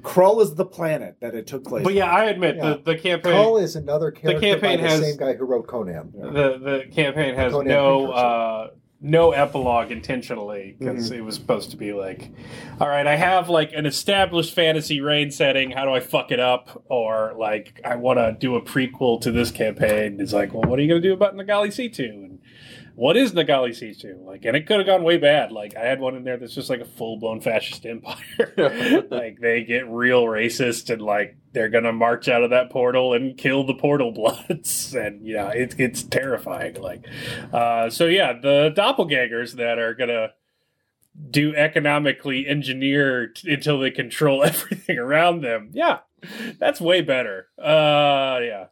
Krull is the planet that it took place. But yeah, I admit Yeah. the, the campaign Kull is another character campaign by the has- same guy who wrote Conan. the the campaign has Conan no precursor. uh, no epilogue intentionally because Mm-hmm. it was supposed to be like, all right, I have like an established fantasy reign setting. How do I fuck it up? Or like, I want to do a prequel to this campaign. It's like, well, what are you going to do about Nagali C2? And what is Nagali C2? Like, and it could have gone way bad. Like, I had one in there that's just like a full blown fascist empire. like, they get real racist and like they're gonna march out of that portal and kill the portal bloods, and yeah, it's it's terrifying. Like, uh, so yeah, the doppelgangers that are gonna do economically engineer t- until they control everything around them. Yeah, that's way better. Uh, yeah.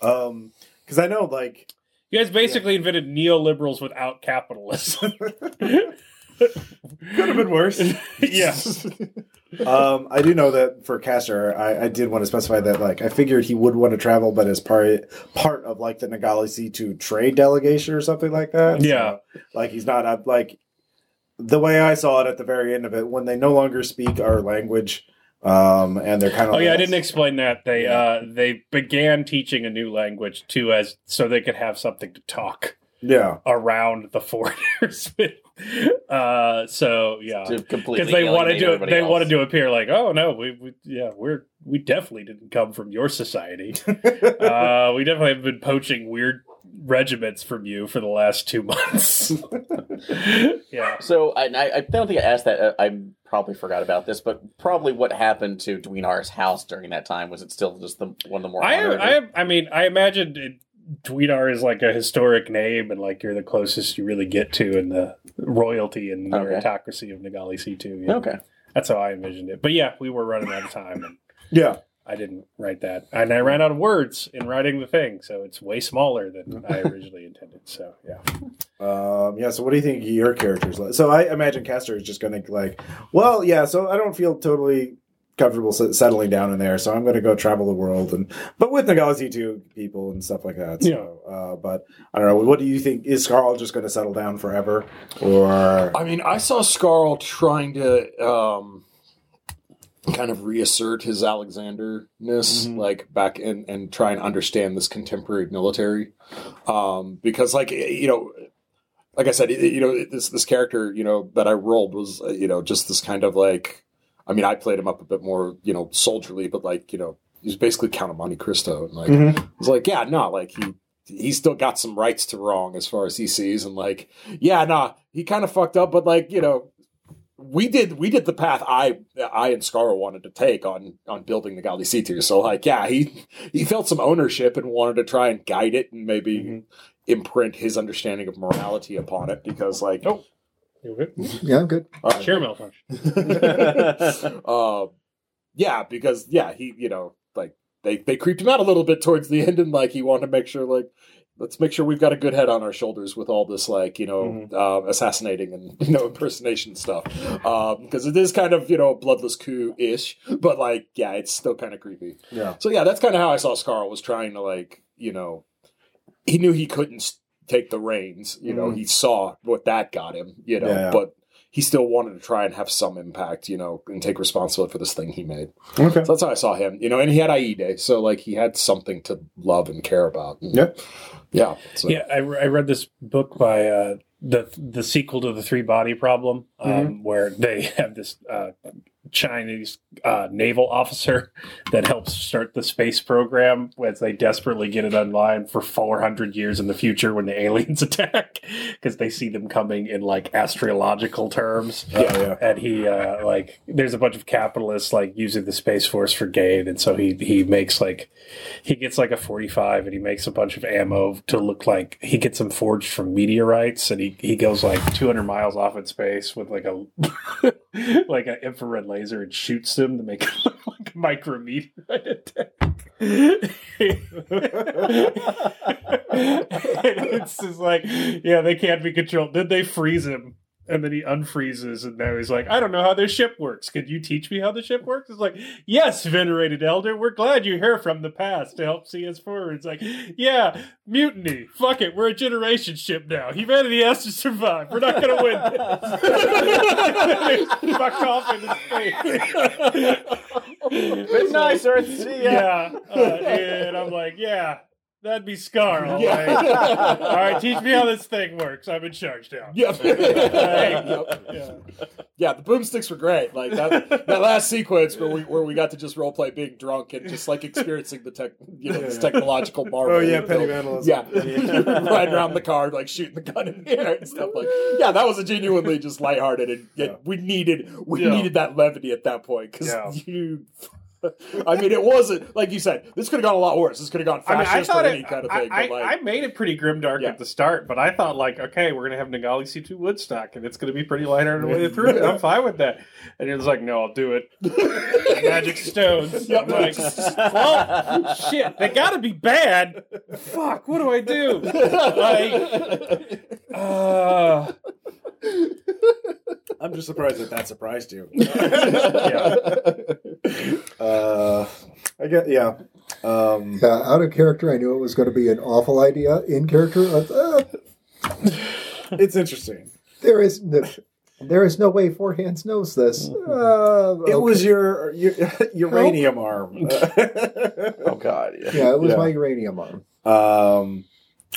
Um, because I know like You guys basically invented neoliberals without capitalism. could have been worse. yeah. um, I do know that for Castor, I, I did want to specify that like I figured he would want to travel, but as part part of like the Nagali C two trade delegation or something like that. Yeah. So, like he's not uh, like the way I saw it at the very end of it when they no longer speak our language, um, and they're kind of Oh yeah, I didn't explain that. They Yeah. uh they began teaching a new language too as so they could have something to talk yeah. around the foreigners. uh so yeah. completely Because they wanted alienate to everybody they else. wanted to appear like, oh no, we, we yeah, we're we definitely didn't come from your society. uh we definitely have been poaching weird regiments from you for the last two months. yeah. So I, I I don't think I asked that. uh, I probably forgot about this, but probably what happened to Dweenar's house during that time was it still just the one of the more I, honorable- I, I mean, I imagine it, Dweenar is like a historic name, and like you're the closest you really get to in the royalty and Okay. meritocracy of Nagali C two. Yeah. okay. that's how I envisioned it. But yeah, we were running out of time, and Yeah. I didn't write that, and I ran out of words in writing the thing, so it's way smaller than I originally intended. So yeah, Um, yeah. So, what do you think your character's like? So, I imagine Castor is just going to like, well, yeah. So, I don't feel totally comfortable settling down in there, so I'm going to go travel the world, and but with Nagali two people and stuff like that. So, uh, but I don't know. What do you think? Is Scarl just going to settle down forever, or I mean, I saw Scarl trying to um, kind of reassert his Alexander-ness, Mhm. like back in and try and understand this contemporary military, um, because like you know. Like I said, you know this this character, you know that I rolled was, uh, you know, just this kind of like, I mean, I played him up a bit more, you know, soldierly, but like, you know, he's basically Count of Monte Cristo, and like, it's like, yeah, no, like he he's still got some rights to wrong as far as he sees, and like, yeah, nah, he kind of fucked up, but like, you know, we did we did the path I I and Scar wanted to take on on building the Galdi C two. So like, yeah, he he felt some ownership and wanted to try and guide it and maybe Mhm. imprint his understanding of morality upon it because like, Oh. You good? Yeah, I'm good. uh, Chair malfunction. uh, yeah, because yeah, he you know like they they creeped him out a little bit towards the end, and like he wanted to make sure like let's make sure we've got a good head on our shoulders with all this like you know Mhm. uh, assassinating and you know impersonation stuff because it is kind of you know bloodless coup ish, but like yeah, it's still kind of creepy. yeah, So yeah, that's kind of how I saw Scar was trying to like you know he knew he couldn't take the reins. You know, Mhm. he saw what that got him. You know, Yeah, yeah. but he still wanted to try and have some impact. You know, and take responsibility for this thing he made. okay, So that's how I saw him. You know, and he had Aide, so like he had something to love and care about. And, Yep. yeah, so. Yeah, I, re- I read this book by uh, the the sequel to the Three Body Problem, um, where they have this uh, Chinese uh, naval officer that helps start the space program as they desperately get it online for 400 years in the future when the aliens attack because they see them coming in like astrological terms. Oh, yeah. And he uh, like there's a bunch of capitalists like using the space force for gain, and so he he makes like he gets like a 45 and he makes a bunch of ammo to look like he gets them forged from meteorites and he, he goes like 200 miles off in space with like a like an infrared laser and shoots them to make it look like a micrometeorite attack. it's just like yeah they can't be controlled then they freeze him and then he unfreezes and now he's like i don't know how this ship works. Could you teach me how the ship works? It's like yes venerated elder we're glad you're here from the past to help see us forward. It's like yeah mutiny. Fuck it we're a generation ship now. Humanity has to survive. We're not gonna win this. Fuck off into space. Good night, Earth. See ya. yeah uh, and i'm like yeah That'd be Scar. All Yeah. right. all right, teach me how this thing works. I'm in charge now. Yep. Yep. Yeah. Yeah, the boomsticks were great. Like that, that last sequence where we where we got to just role play being drunk and just like experiencing the tech, you know, this technological marvel. Oh yeah, we petty built. vandalism. Yeah, riding around the car, like shooting the gun in the air and stuff like. Yeah, that was a genuinely just lighthearted, and yet Yeah. we needed we Yeah. needed that levity at that point because Yeah. you. I mean, it wasn't like you said. This could have gone a lot worse. This could have gone I mean, fascist I or it, any kind of I, thing. I, like, I made it pretty grimdark Yeah. at the start, but I thought like, okay, we're gonna have Nagali C2 Woodstock, and it's gonna be pretty lighthearted way through it. I'm fine with that. And he was like, no, I'll do it. Magic stones. Yep. I'm like, well, shit, they gotta be bad. Fuck, what do I do? Like, uh, I'm just surprised that that surprised you. yeah. Uh, I get yeah. Um, Yeah, out of character, I knew it was going to be an awful idea. In character, uh, it's interesting. there is no, there is no way Four Hands knows this. Uh, It was your, your uranium arm. Oh God, yeah. yeah, it was Yeah. my uranium arm. um,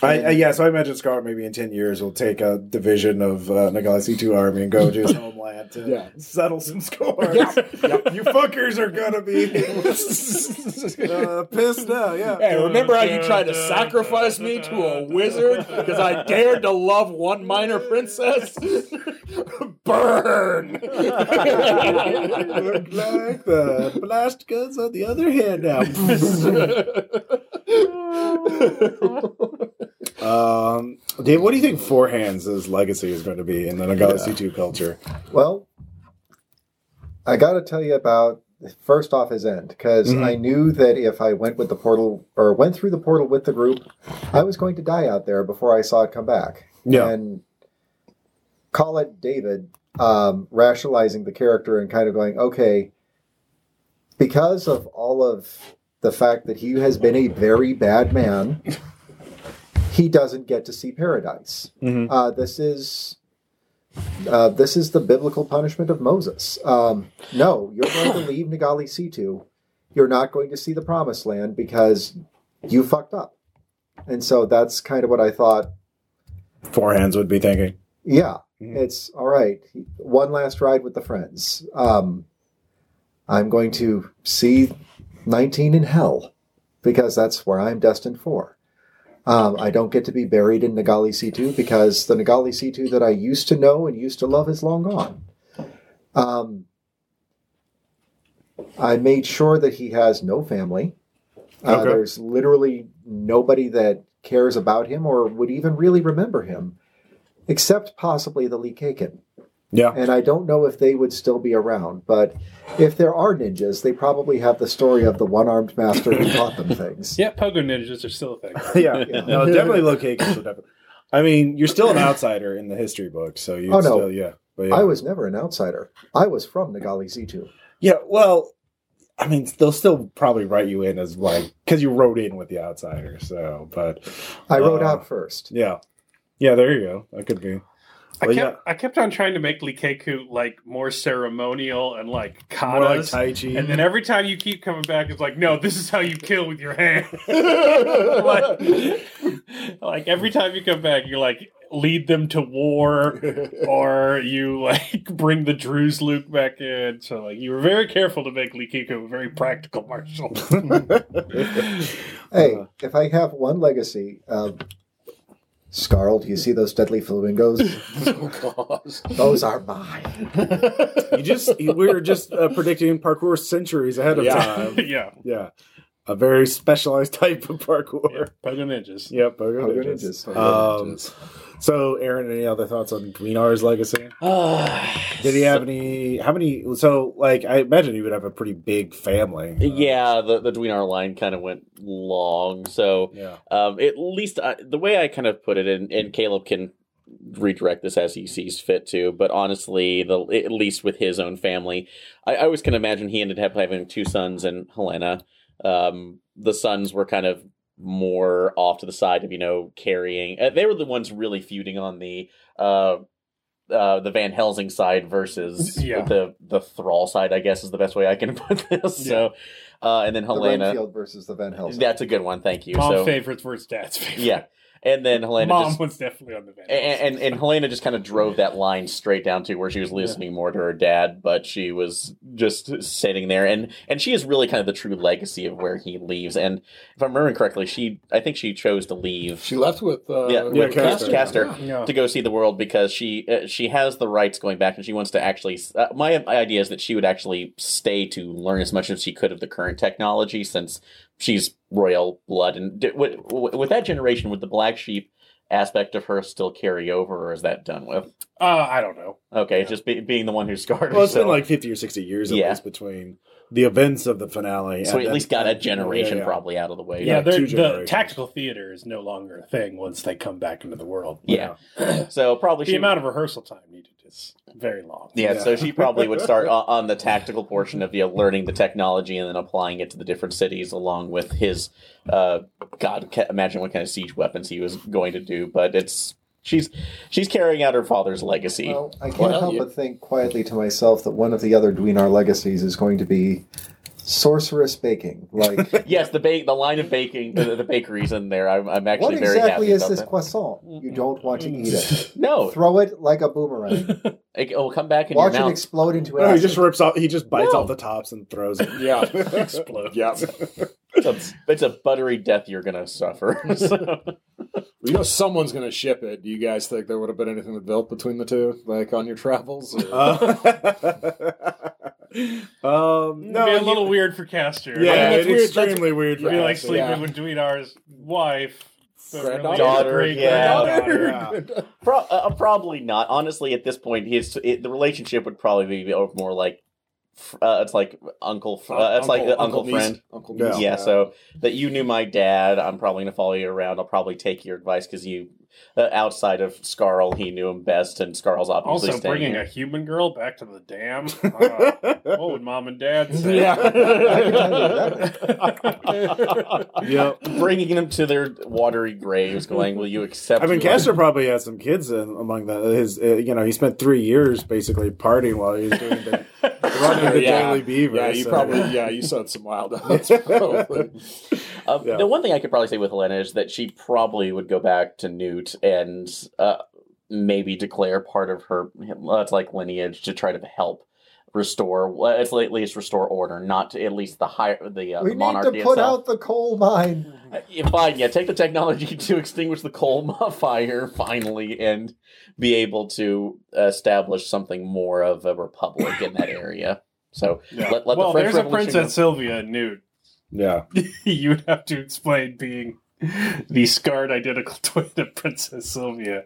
I, I yeah, so I imagine Scar maybe in ten years will take a division of uh, Nagali C two army and go to his homeland to Yeah. settle some scores. Yeah. You fuckers are gonna be uh, pissed now. Yeah. Hey, remember how you tried to sacrifice me to a wizard because I dared to love one minor princess? Burn! Like the blast guns on the other hand now. um, Dave, what do you think Four Hands' legacy is going to be in the Nagali C2 culture? Well, I got to tell you about first off his end because Mhm. I knew that if I went with the portal or went through the portal with the group, I was going to die out there before I saw it come back. Yeah. And call it David um, rationalizing the character and kind of going, okay, because of all of the fact that he has been a very bad man, he doesn't get to see paradise. Mhm. Uh, this is uh, this is the biblical punishment of Moses. Um, no, you're going to leave Nagali C2. You're not going to see the promised land because you fucked up. And so that's kind of what I thought. Four Hands would be thinking. Yeah, Mhm. it's all right. One last ride with the friends. Um, I'm going to see 19 in hell because that's where I'm destined for. Um, I don't get to be buried in Nagali C2 because the Nagali C2 that I used to know and used to love is long gone. Um, I made sure that he has no family. Uh, Okay. There's literally nobody that cares about him or would even really remember him, except possibly the Lee Kaken. Yeah. And I don't know if they would still be around, but if there are ninjas, they probably have the story of the one-armed master who taught them things. Yeah, pogo ninjas are still a thing. yeah. No, definitely locations would definitely. I mean, you're still an outsider in the history book, so you Oh, no. still, yeah. But yeah. I was never an outsider. I was from Nagali C2. Yeah, well, I mean, they'll still probably write you in as like because you wrote in with the outsider. So, but I wrote Uh, out first. yeah, yeah, there you go. That could be. I Well, kept I kept on trying to make Likeku like more ceremonial and like More like. Tai Chi. and then every time you keep coming back, it's like, no, this is how you kill with your hand. like, like every time you come back, you're like lead them to war, or you like bring the Druze Luke back in. So like you were very careful to make Likiku a very practical martial. Hey, if I have one legacy, um, Scarl, do you see those deadly flamingos? oh, gosh. Those are mine. you just we were just uh, predicting parkour centuries ahead of Yeah. time. yeah, Yeah, a very specialized type of yeah, parkour. pogo ninjas. Yep, Pogo Pogo Ninjas. Ninjas. Um, so, Aaron, any other thoughts on Dweenar's legacy? Did he have any? How many? So, like, I imagine he would have a pretty big family. Uh, yeah, the the Dweenar line kind of went long, so yeah. um, at least I, the way I kind of put it, and, and Caleb can redirect this as he sees fit to. But honestly, the at least with his own family, I, I always can imagine he ended up having two sons and Helena. Um, the sons were kind of more off to the side of you know carrying. Uh, they were the ones really feuding on the uh, uh, the Van Helsing side versus Yeah. the the Thrall side. I guess is the best way I can put this. So, uh, and then The Helena. Renfield versus the Van Helsing. That's a good one. Thank you. Mom's so favorites versus dad's favorite. yeah, and then Helena Mom just was definitely on the bench. and, and and Helena just kind of drove that line straight down to where she was listening more to her dad, but she was just sitting there, and and she is really kind of the true legacy of where he leaves. And if I'm remembering correctly, she I think she chose to leave She left with uh, Yeah, with Castor. Castor. Yeah. Yeah. to go see the world because she uh, she has the rights going back, and she wants to actually. Uh, my idea is that she would actually stay to learn as much as she could of the current technology, since she's royal blood. And d- with, with that generation, would the black sheep aspect of her still carry over, or is that done with? Uh, I don't know. Okay, just be, being the one who scarred Well, it's been like 50 or 60 years at Yeah. least between the events of the finale. so and we at least got a generation Yeah, yeah. probably out of the way. Yeah, Yeah, the tactical theater is no longer a thing once they come back into the world. Yeah. So probably The she. amount of rehearsal time needed is very long. Yeah, Yeah. so she probably would start on, on the tactical portion of you know, learning the technology and then applying it to the different cities, along with his. Uh, God, ca- imagine what kind of siege weapons he was going to do. But it's she's she's carrying out her father's legacy. Well, I can't Well, help you- but think quietly to myself that one of the other Dweenar legacies is going to be sorceress baking. Like, yes, the ba- the line of baking, the, the bakeries in there. I'm, I'm actually what very exactly happy is about this that. croissant? You don't want to eat it. No, Throw it like a boomerang. it will come back in Watch your it mouth. explode into No, he acid. just rips off. He just bites No. off the tops and throws it. Yeah. Explode. yeah. it's, a, it's a buttery death you're gonna suffer. So- You know, someone's going to ship it. Do you guys think there would have been anything that built between the two, like on your travels? or- Uh, um, no, It'd be a you- little weird for Castor. Yeah, I mean, that's it's weird. extremely weird. For be like sleeping Yeah. with Dweenar's wife. but really Granddaughter. Daughter, great yeah. granddaughter. Pro- uh, probably not. Honestly, at this point, his it, the relationship would probably be more like uh, it's like uncle. Uh, it's like the uncle, niece- friend. Uncle Yeah. Yeah. So that you knew my dad, I'm probably gonna follow you around. I'll probably take your advice because you, uh, outside of Scarl, he knew him best, and Scarl's obviously Also, bringing here. a human girl back to the dam. Uh, what would mom and dad say? Yeah, Yep. bringing them to their watery graves, going, "Will you accept?" I mean, my- Castor probably had some kids in, among the his. Uh, you know, he spent three years basically partying while he was doing the running the yeah. Daily Beaver. Yeah, you so- probably yeah you said some wild odds. Probably. Uh, Yeah. The one thing I could probably say with Helena is that she probably would go back to Newt and uh, maybe declare part of her, uh, it's like lineage to try to help restore, well, it's at least restore order, not to at least the higher the, uh, we the need monarchy to put itself. out the coal mine. Uh, yeah, fine, yeah, take the technology to extinguish the coal fire finally, and be able to establish something more of a republic in that area. So Yeah. let, let well, the French there's a Revolution Princess Sylvia and Newt. Yeah. you would have to explain being the scarred identical twin of Princess Sylvia.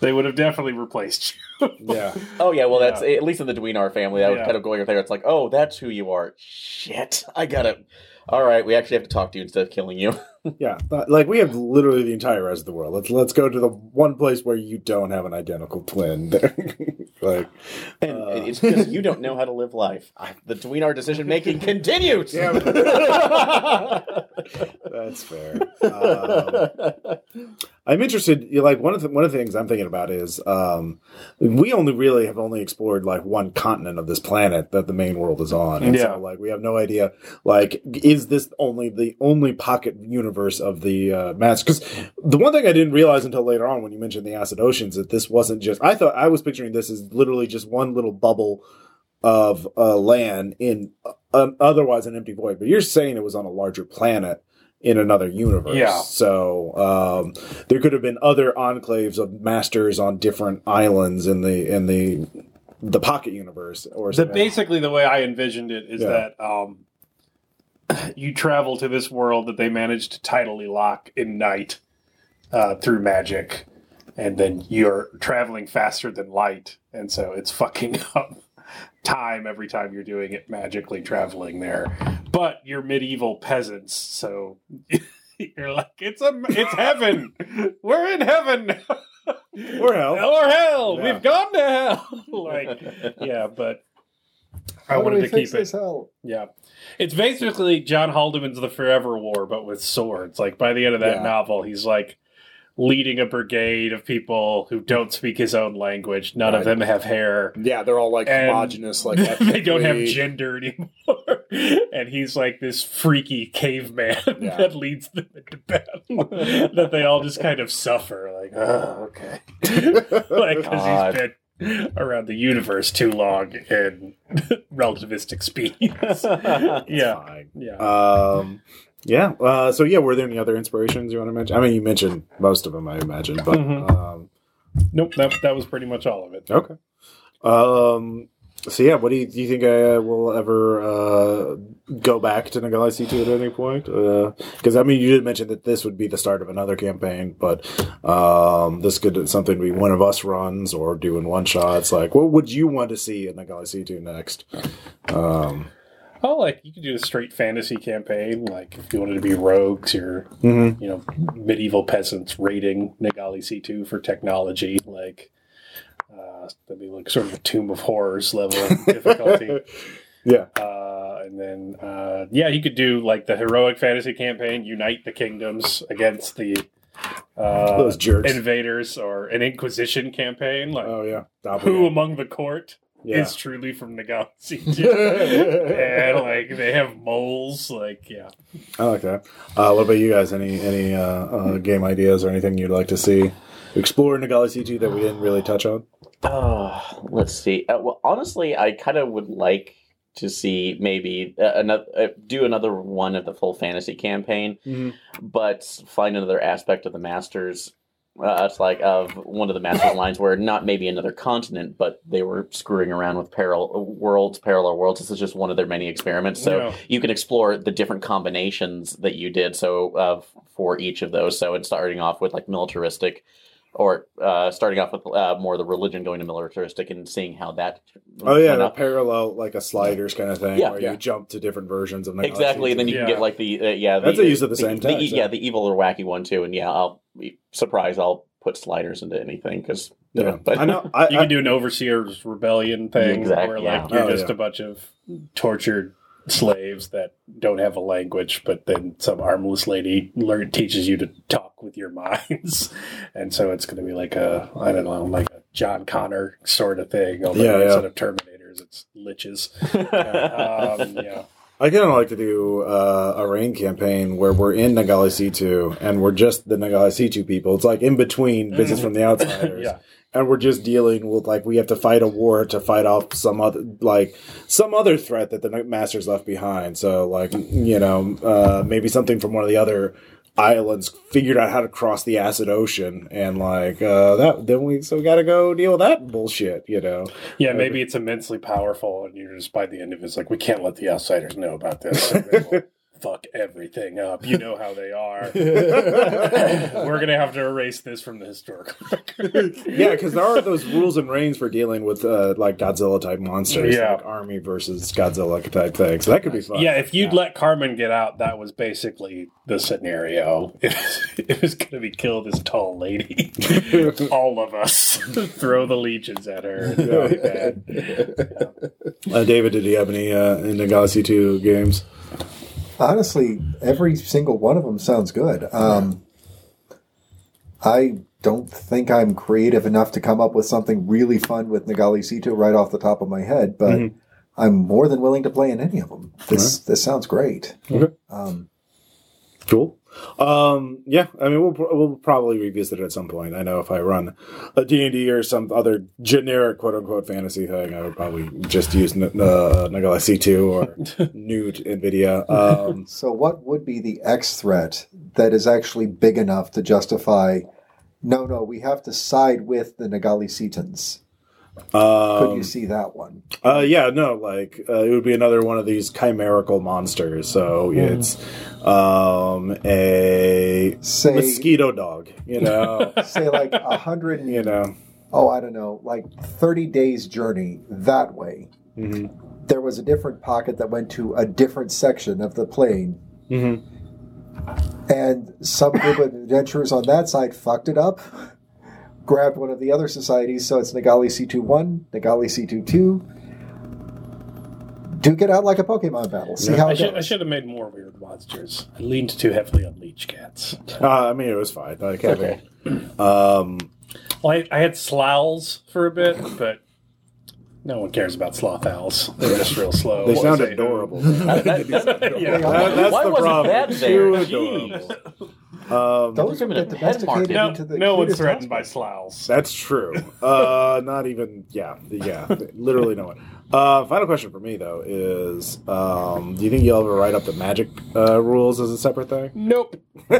They would have definitely replaced you. Yeah. Oh yeah, well Yeah. that's at least in the Dweenar family. That was kind of going up there. It's like, oh, that's who you are. Shit, I got it. All right, we actually have to talk to you instead of killing you. Yeah, but, like we have literally the entire rest of the world. Let's let's go to the one place where you don't have an identical twin. like, And Uh. it's because you don't know how to live life. The our decision making continues. Yeah. that's fair. Um, I'm interested. you Like one of the one of the things I'm thinking about is um, we only really have only explored like one continent of this planet that the main world is on. And Yeah. So like we have no idea. Like, is this only the only pocket universe of the uh, mass? Because the one thing I didn't realize until later on when you mentioned the acid oceans that this wasn't just. I thought I was picturing this as literally just one little bubble of uh, land in uh, otherwise an empty void. But you're saying it was on a larger planet in another universe. Yeah. So um, there could have been other enclaves of masters on different islands in the in the the pocket universe or The, basically, the way I envisioned it is Yeah. that um, you travel to this world that they managed to tidally lock in night uh, through magic, and then you're traveling faster than light, and so it's fucking up time every time you're doing it magically traveling there. But you're medieval peasants, so you're like, it's a, it's heaven. We're in heaven. Or hell. hell or hell. Yeah. We've gone to hell. like, yeah, but I How wanted to keep it. hell? Yeah. It's basically John Haldeman's The Forever War, but with swords. Like by the end of that Yeah. novel, he's like, leading a brigade of people who don't speak his own language. None of them have hair. Yeah, they're all like And homogenous, like they don't have gender anymore. and he's like this freaky caveman Yeah. that leads them into battle. that they all just kind of suffer. Like, oh, okay. like, because he's been around the universe too long in relativistic speeds. yeah. Fine. Yeah. Um, yeah. Uh, so yeah, were there any other inspirations you want to mention? I mean, you mentioned most of them, I imagine, but Mhm. um, nope, that, that was pretty much all of it. okay. Um, so yeah, what do you do? You think I will ever uh, go back to Nagali C two at any point? Because I mean, you did mention that this would be the start of another campaign, but um, this could something be one of us runs or doing one shots. Like, what would you want to see in Nagali C two next? Um, Oh, like you could do a straight fantasy campaign. Like if you wanted to be rogues, you're mhm. you know medieval peasants raiding Nagali C two for technology. Like uh, that'd be like sort of a Tomb of Horrors level of difficulty. yeah. Uh, and then uh, yeah, you could do like the heroic fantasy campaign, unite the kingdoms against the uh, Those jerks. invaders, or an Inquisition campaign. Like Oh yeah. who among the court Yeah. is truly from two? and like they have moles. Like yeah. I like that. Uh, what about you guys? Any any uh, uh, game ideas or anything you'd like to see explore in Nagali C2 that we didn't really touch on? Oh, let's see. Uh, well, honestly, I kind of would like to see maybe uh, another uh, do another one of the full fantasy campaign, but find another aspect of the masters. Uh, it's like of one of the master lines where not maybe another continent, but they were screwing around with parallel worlds, parallel worlds. This is just one of their many experiments. So Yeah. you can explore the different combinations that you did. So uh, for each of those, so it's starting off with like militaristic, or uh, starting off with uh, more the religion going to militaristic and seeing how that. Oh yeah, went the parallel like a sliders kind of thing Yeah, where yeah. you jump to different versions of Nagali Exactly, and then you Yeah. can get like the uh, yeah. The, That's a use of the the- same the- text, yeah, yeah. the evil or wacky one too, and yeah, I'll be surprised. I'll put sliders into anything because Yeah, but I know. I, You I, can do an overseer's rebellion thing, Exact- where yeah. like you're Oh, just yeah. a bunch of tortured slaves that don't have a language, but then some armless lady learn teaches you to talk with your minds, and so it's going to be like a I don't know, like a John Connor sort of thing. Although Yeah, yeah. instead of Terminators, it's liches. um, yeah, I kind of like to do uh, a rain campaign where we're in Nagali C2 and we're just the Nagali C2 people. It's like in between visits from the outsiders. yeah. And we're just dealing with like we have to fight a war to fight off some other like some other threat that the masters left behind. So like you know uh, maybe something from one of the other islands figured out how to cross the acid ocean and like uh, that then we so we got to go deal with that bullshit. You know. Yeah, maybe it's immensely powerful, and you're just by the end of it, it's like we can't let the outsiders know about this. So fuck everything up. You know how they are. We're gonna have to erase this from the historical record. yeah, because there are those rules and reigns for dealing with uh, like Godzilla type monsters, Yeah. like army versus Godzilla type things. So that could be fun. yeah, if you'd let Carmen get out, that was basically the scenario. It was, it was gonna be kill this tall lady. All of us throw the legions at her. It's really. Uh, David, did you have any uh, in the Galaxy Two games? Honestly, every single one of them sounds good. Um, I don't think I'm creative enough to come up with something really fun with Nagali C2 right off the top of my head, but Mm-hmm. I'm more than willing to play in any of them. This this sounds great. Okay. Um, Cool. Um, yeah, I mean, we'll we'll probably revisit it at some point. I know if I run a D and D or some other generic quote unquote fantasy thing, I would probably just use N- uh, Nagala C two or Newt Nvidia. Um, so, what would be the X threat that is actually big enough to justify? No, no, we have to side with the Nagali Setans. Could um, you see that one? Uh, yeah, no, like uh, it would be another one of these chimerical monsters. So it's um, a Say, mosquito dog. You know, say like a hundred you know. oh, I don't know, like 30 days journey that way. hmm There was a different pocket that went to a different section of the plane, hmm and some group of adventurers on that side fucked it up, grabbed one of the other societies, so it's Nagali C21, Nagali C22. duke it out like a Pokemon battle. See how I it should, I should have made more weird monsters. I leaned too heavily on leech cats. Uh, I mean, it was fine. Like having, um, Well, I, I had sloths for a bit, but no one cares about sloth owls. They're just real slow. they sound adorable. That- that- that- Yeah. That's Why the wasn't problem. that Too there? adorable. Jeez. Um, Those Give would it get a head domesticated market. No, into the no one's threatened by hospital. sloths. That's true. Uh, not even. Yeah, yeah. Literally no one. Uh, final question for me though is: um, Do you think you'll ever write up the magic uh, rules as a separate thing? Nope. All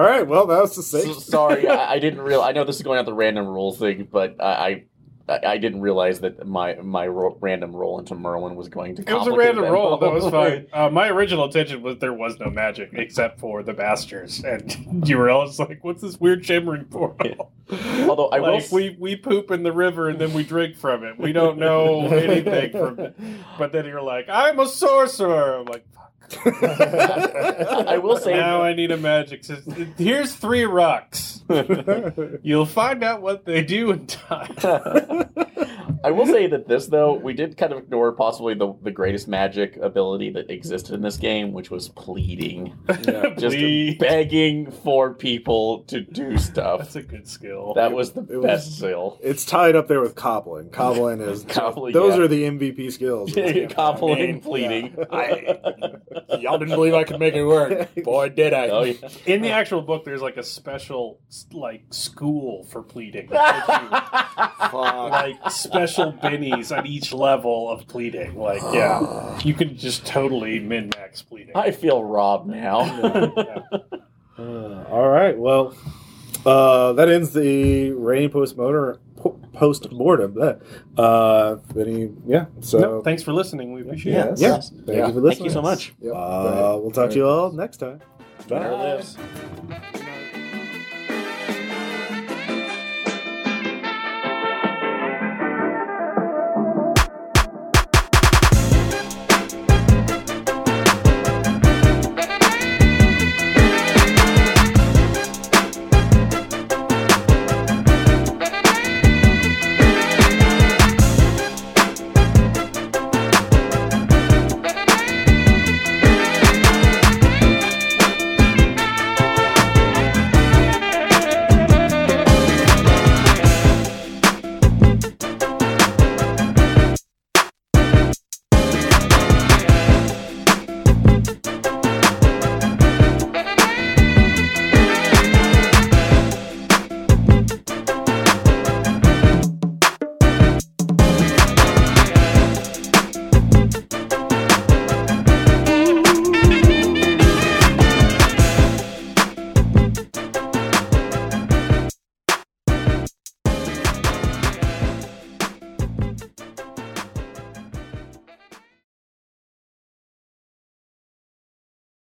right. Well, that was the So- same. sorry, I, I didn't real. I know this is going out the random roll thing, but I. I I I didn't realize that my my ro- random roll into Merlin was going to. It was a random roll. That was fine. Uh, my original intention was there was no magic except for the bastards, and you were always like, "What's this weird shimmering portal?" Although I like s- we we poop in the river and then we drink from it. We don't know anything from it. But then you're like, "I'm a sorcerer." I'm like. I will say now I need a magic system. Here's three rocks. You'll find out what they do in time. I will say that this though we did kind of ignore possibly the the greatest magic ability that existed in this game, which was pleading, just Please. begging for people to do stuff. That's a good skill. That was the It was- best skill. It's tied up there with cobbling. Cobbling is Cobbling, those yeah. are the MVP skills. Cobbling, pleading. Y'all didn't believe I could make it work. Boy, did I. Oh yeah. In the actual book, there's like a special like school for pleading. like special bennies on each level of pleading. Like, yeah, you can just totally min max pleading. I feel robbed now. Uh, all right. Well, uh, that ends the rain post motor post mortem. Uh, any yeah. So No, thanks for listening. We appreciate it. Yes. yeah. Thank Yeah. you for listening. Thank you so much. Yep. Uh, we'll talk to you all next time. Bye. There it is.